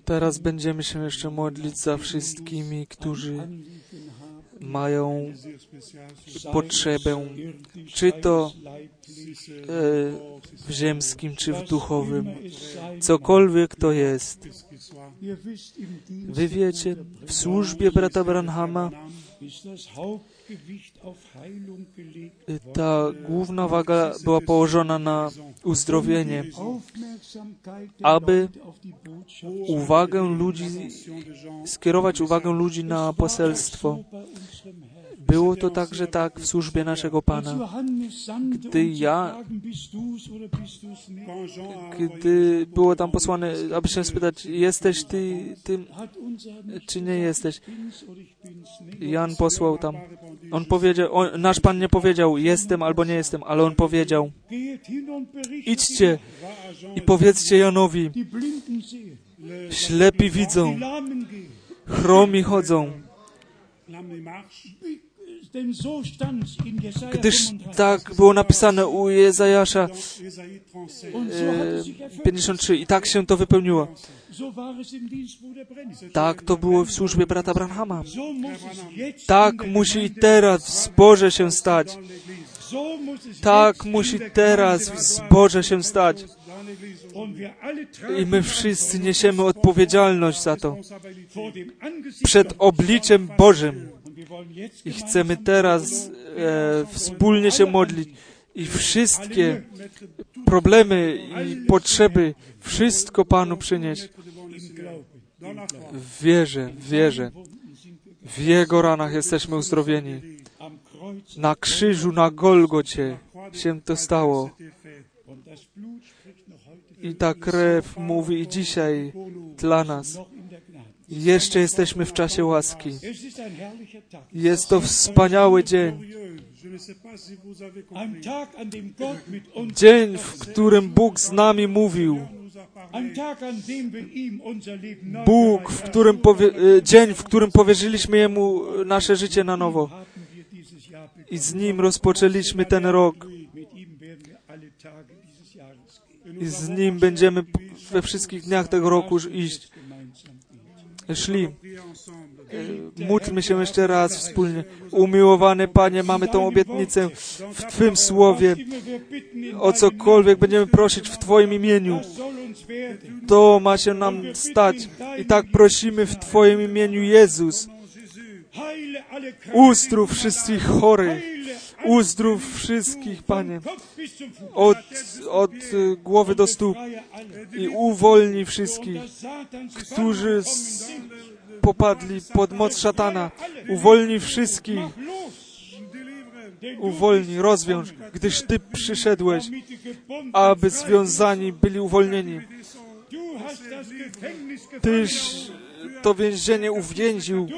Teraz będziemy się jeszcze modlić za wszystkimi, którzy mają potrzebę, czy to e, w ziemskim, czy w duchowym. Cokolwiek to jest. Wy wiecie, w służbie brata Branhama y, ta główna waga była położona na uzdrowienie, aby uwagę ludzi, skierować uwagę ludzi na poselstwo. Było to także tak w służbie naszego Pana. Gdy ja- Gdy było tam posłane, aby się spytać, jesteś ty tym, czy nie jesteś? Jan posłał tam. On powiedział, on, nasz Pan nie powiedział, jestem albo nie jestem, ale on powiedział, idźcie i powiedzcie Janowi, ślepi widzą, chromi chodzą. Gdyż 35. tak było napisane u Jezajasza Esaïe 37. Und so hat es sich e, erfüllt. 53 i tak się to wypełniło. Tak to było w służbie brata Branhama. Tak musi teraz w zborze się stać. Tak musi teraz w zborze się stać. I my wszyscy niesiemy odpowiedzialność za to przed obliczem Bożym. I chcemy teraz e, wspólnie się modlić. I wszystkie problemy i potrzeby, wszystko Panu przynieść. im Glauben. W Jego ranach jesteśmy uzdrowieni. Na krzyżu, na Golgocie się to stało. I ta krew mówi i dzisiaj dla nas. Jeszcze jesteśmy w czasie łaski. Jest to wspaniały dzień. Dzień, w którym Bóg z nami mówił. Bóg, w którym powie, e, dzień, w którym powierzyliśmy Jemu nasze życie na nowo. I z Nim rozpoczęliśmy ten rok. I z Nim będziemy we wszystkich dniach tego roku iść. Szli. E, Módlmy się jeszcze raz wspólnie. Umiłowany Panie, mamy tą obietnicę w Twym słowie. O cokolwiek będziemy prosić w Twoim imieniu, to ma się nam stać. I tak prosimy w Twoim imieniu Jezus. Uzdrów wszystkich chorych. Uzdrów wszystkich, Panie. Od, od e, głowy do stóp. I uwolnij wszystkich, którzy popadli pod moc szatana. Uwolnij wszystkich. Uwolnij, rozwiąż, gdyż Ty przyszedłeś, aby związani byli uwolnieni. Tyś to więzienie uwięził.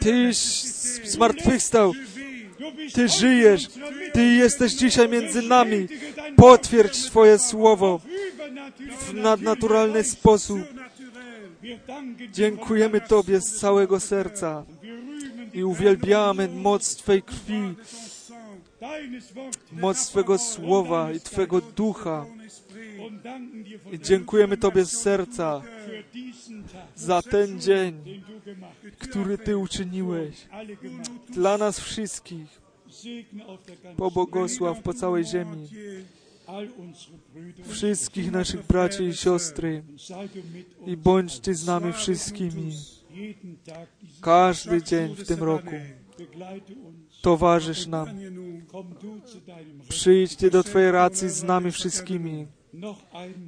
Tyś zmartwychwstał. Ty żyjesz. Ty jesteś dzisiaj między nami. Potwierdź swoje słowo w nadnaturalny sposób. Dziękujemy Tobie z całego serca i uwielbiamy moc Twej krwi, moc Twego słowa i Twego ducha. Dziękujemy Tobie z serca za ten dzień, który Ty uczyniłeś. Dla nas wszystkich. Pobłogosław po całej ziemi. Wszystkich naszych braci i siostry. I bądź Ty z nami wszystkimi. Każdy dzień w tym roku. Towarzysz nam. Komm du zu deinem Recht. Przyjdź Ty do Twojej racji z nami wszystkimi.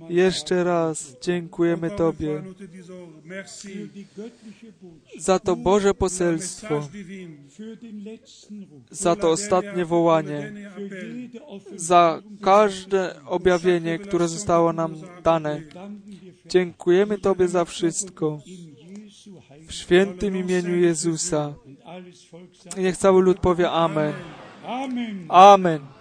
Jeszcze raz dziękujemy Tobie za to Boże poselstwo, za to ostatnie wołanie, za każde objawienie, które zostało nam dane. Dziękujemy Tobie za wszystko. W świętym imieniu Jezusa. I niech cały lud powie. Amen. Amen.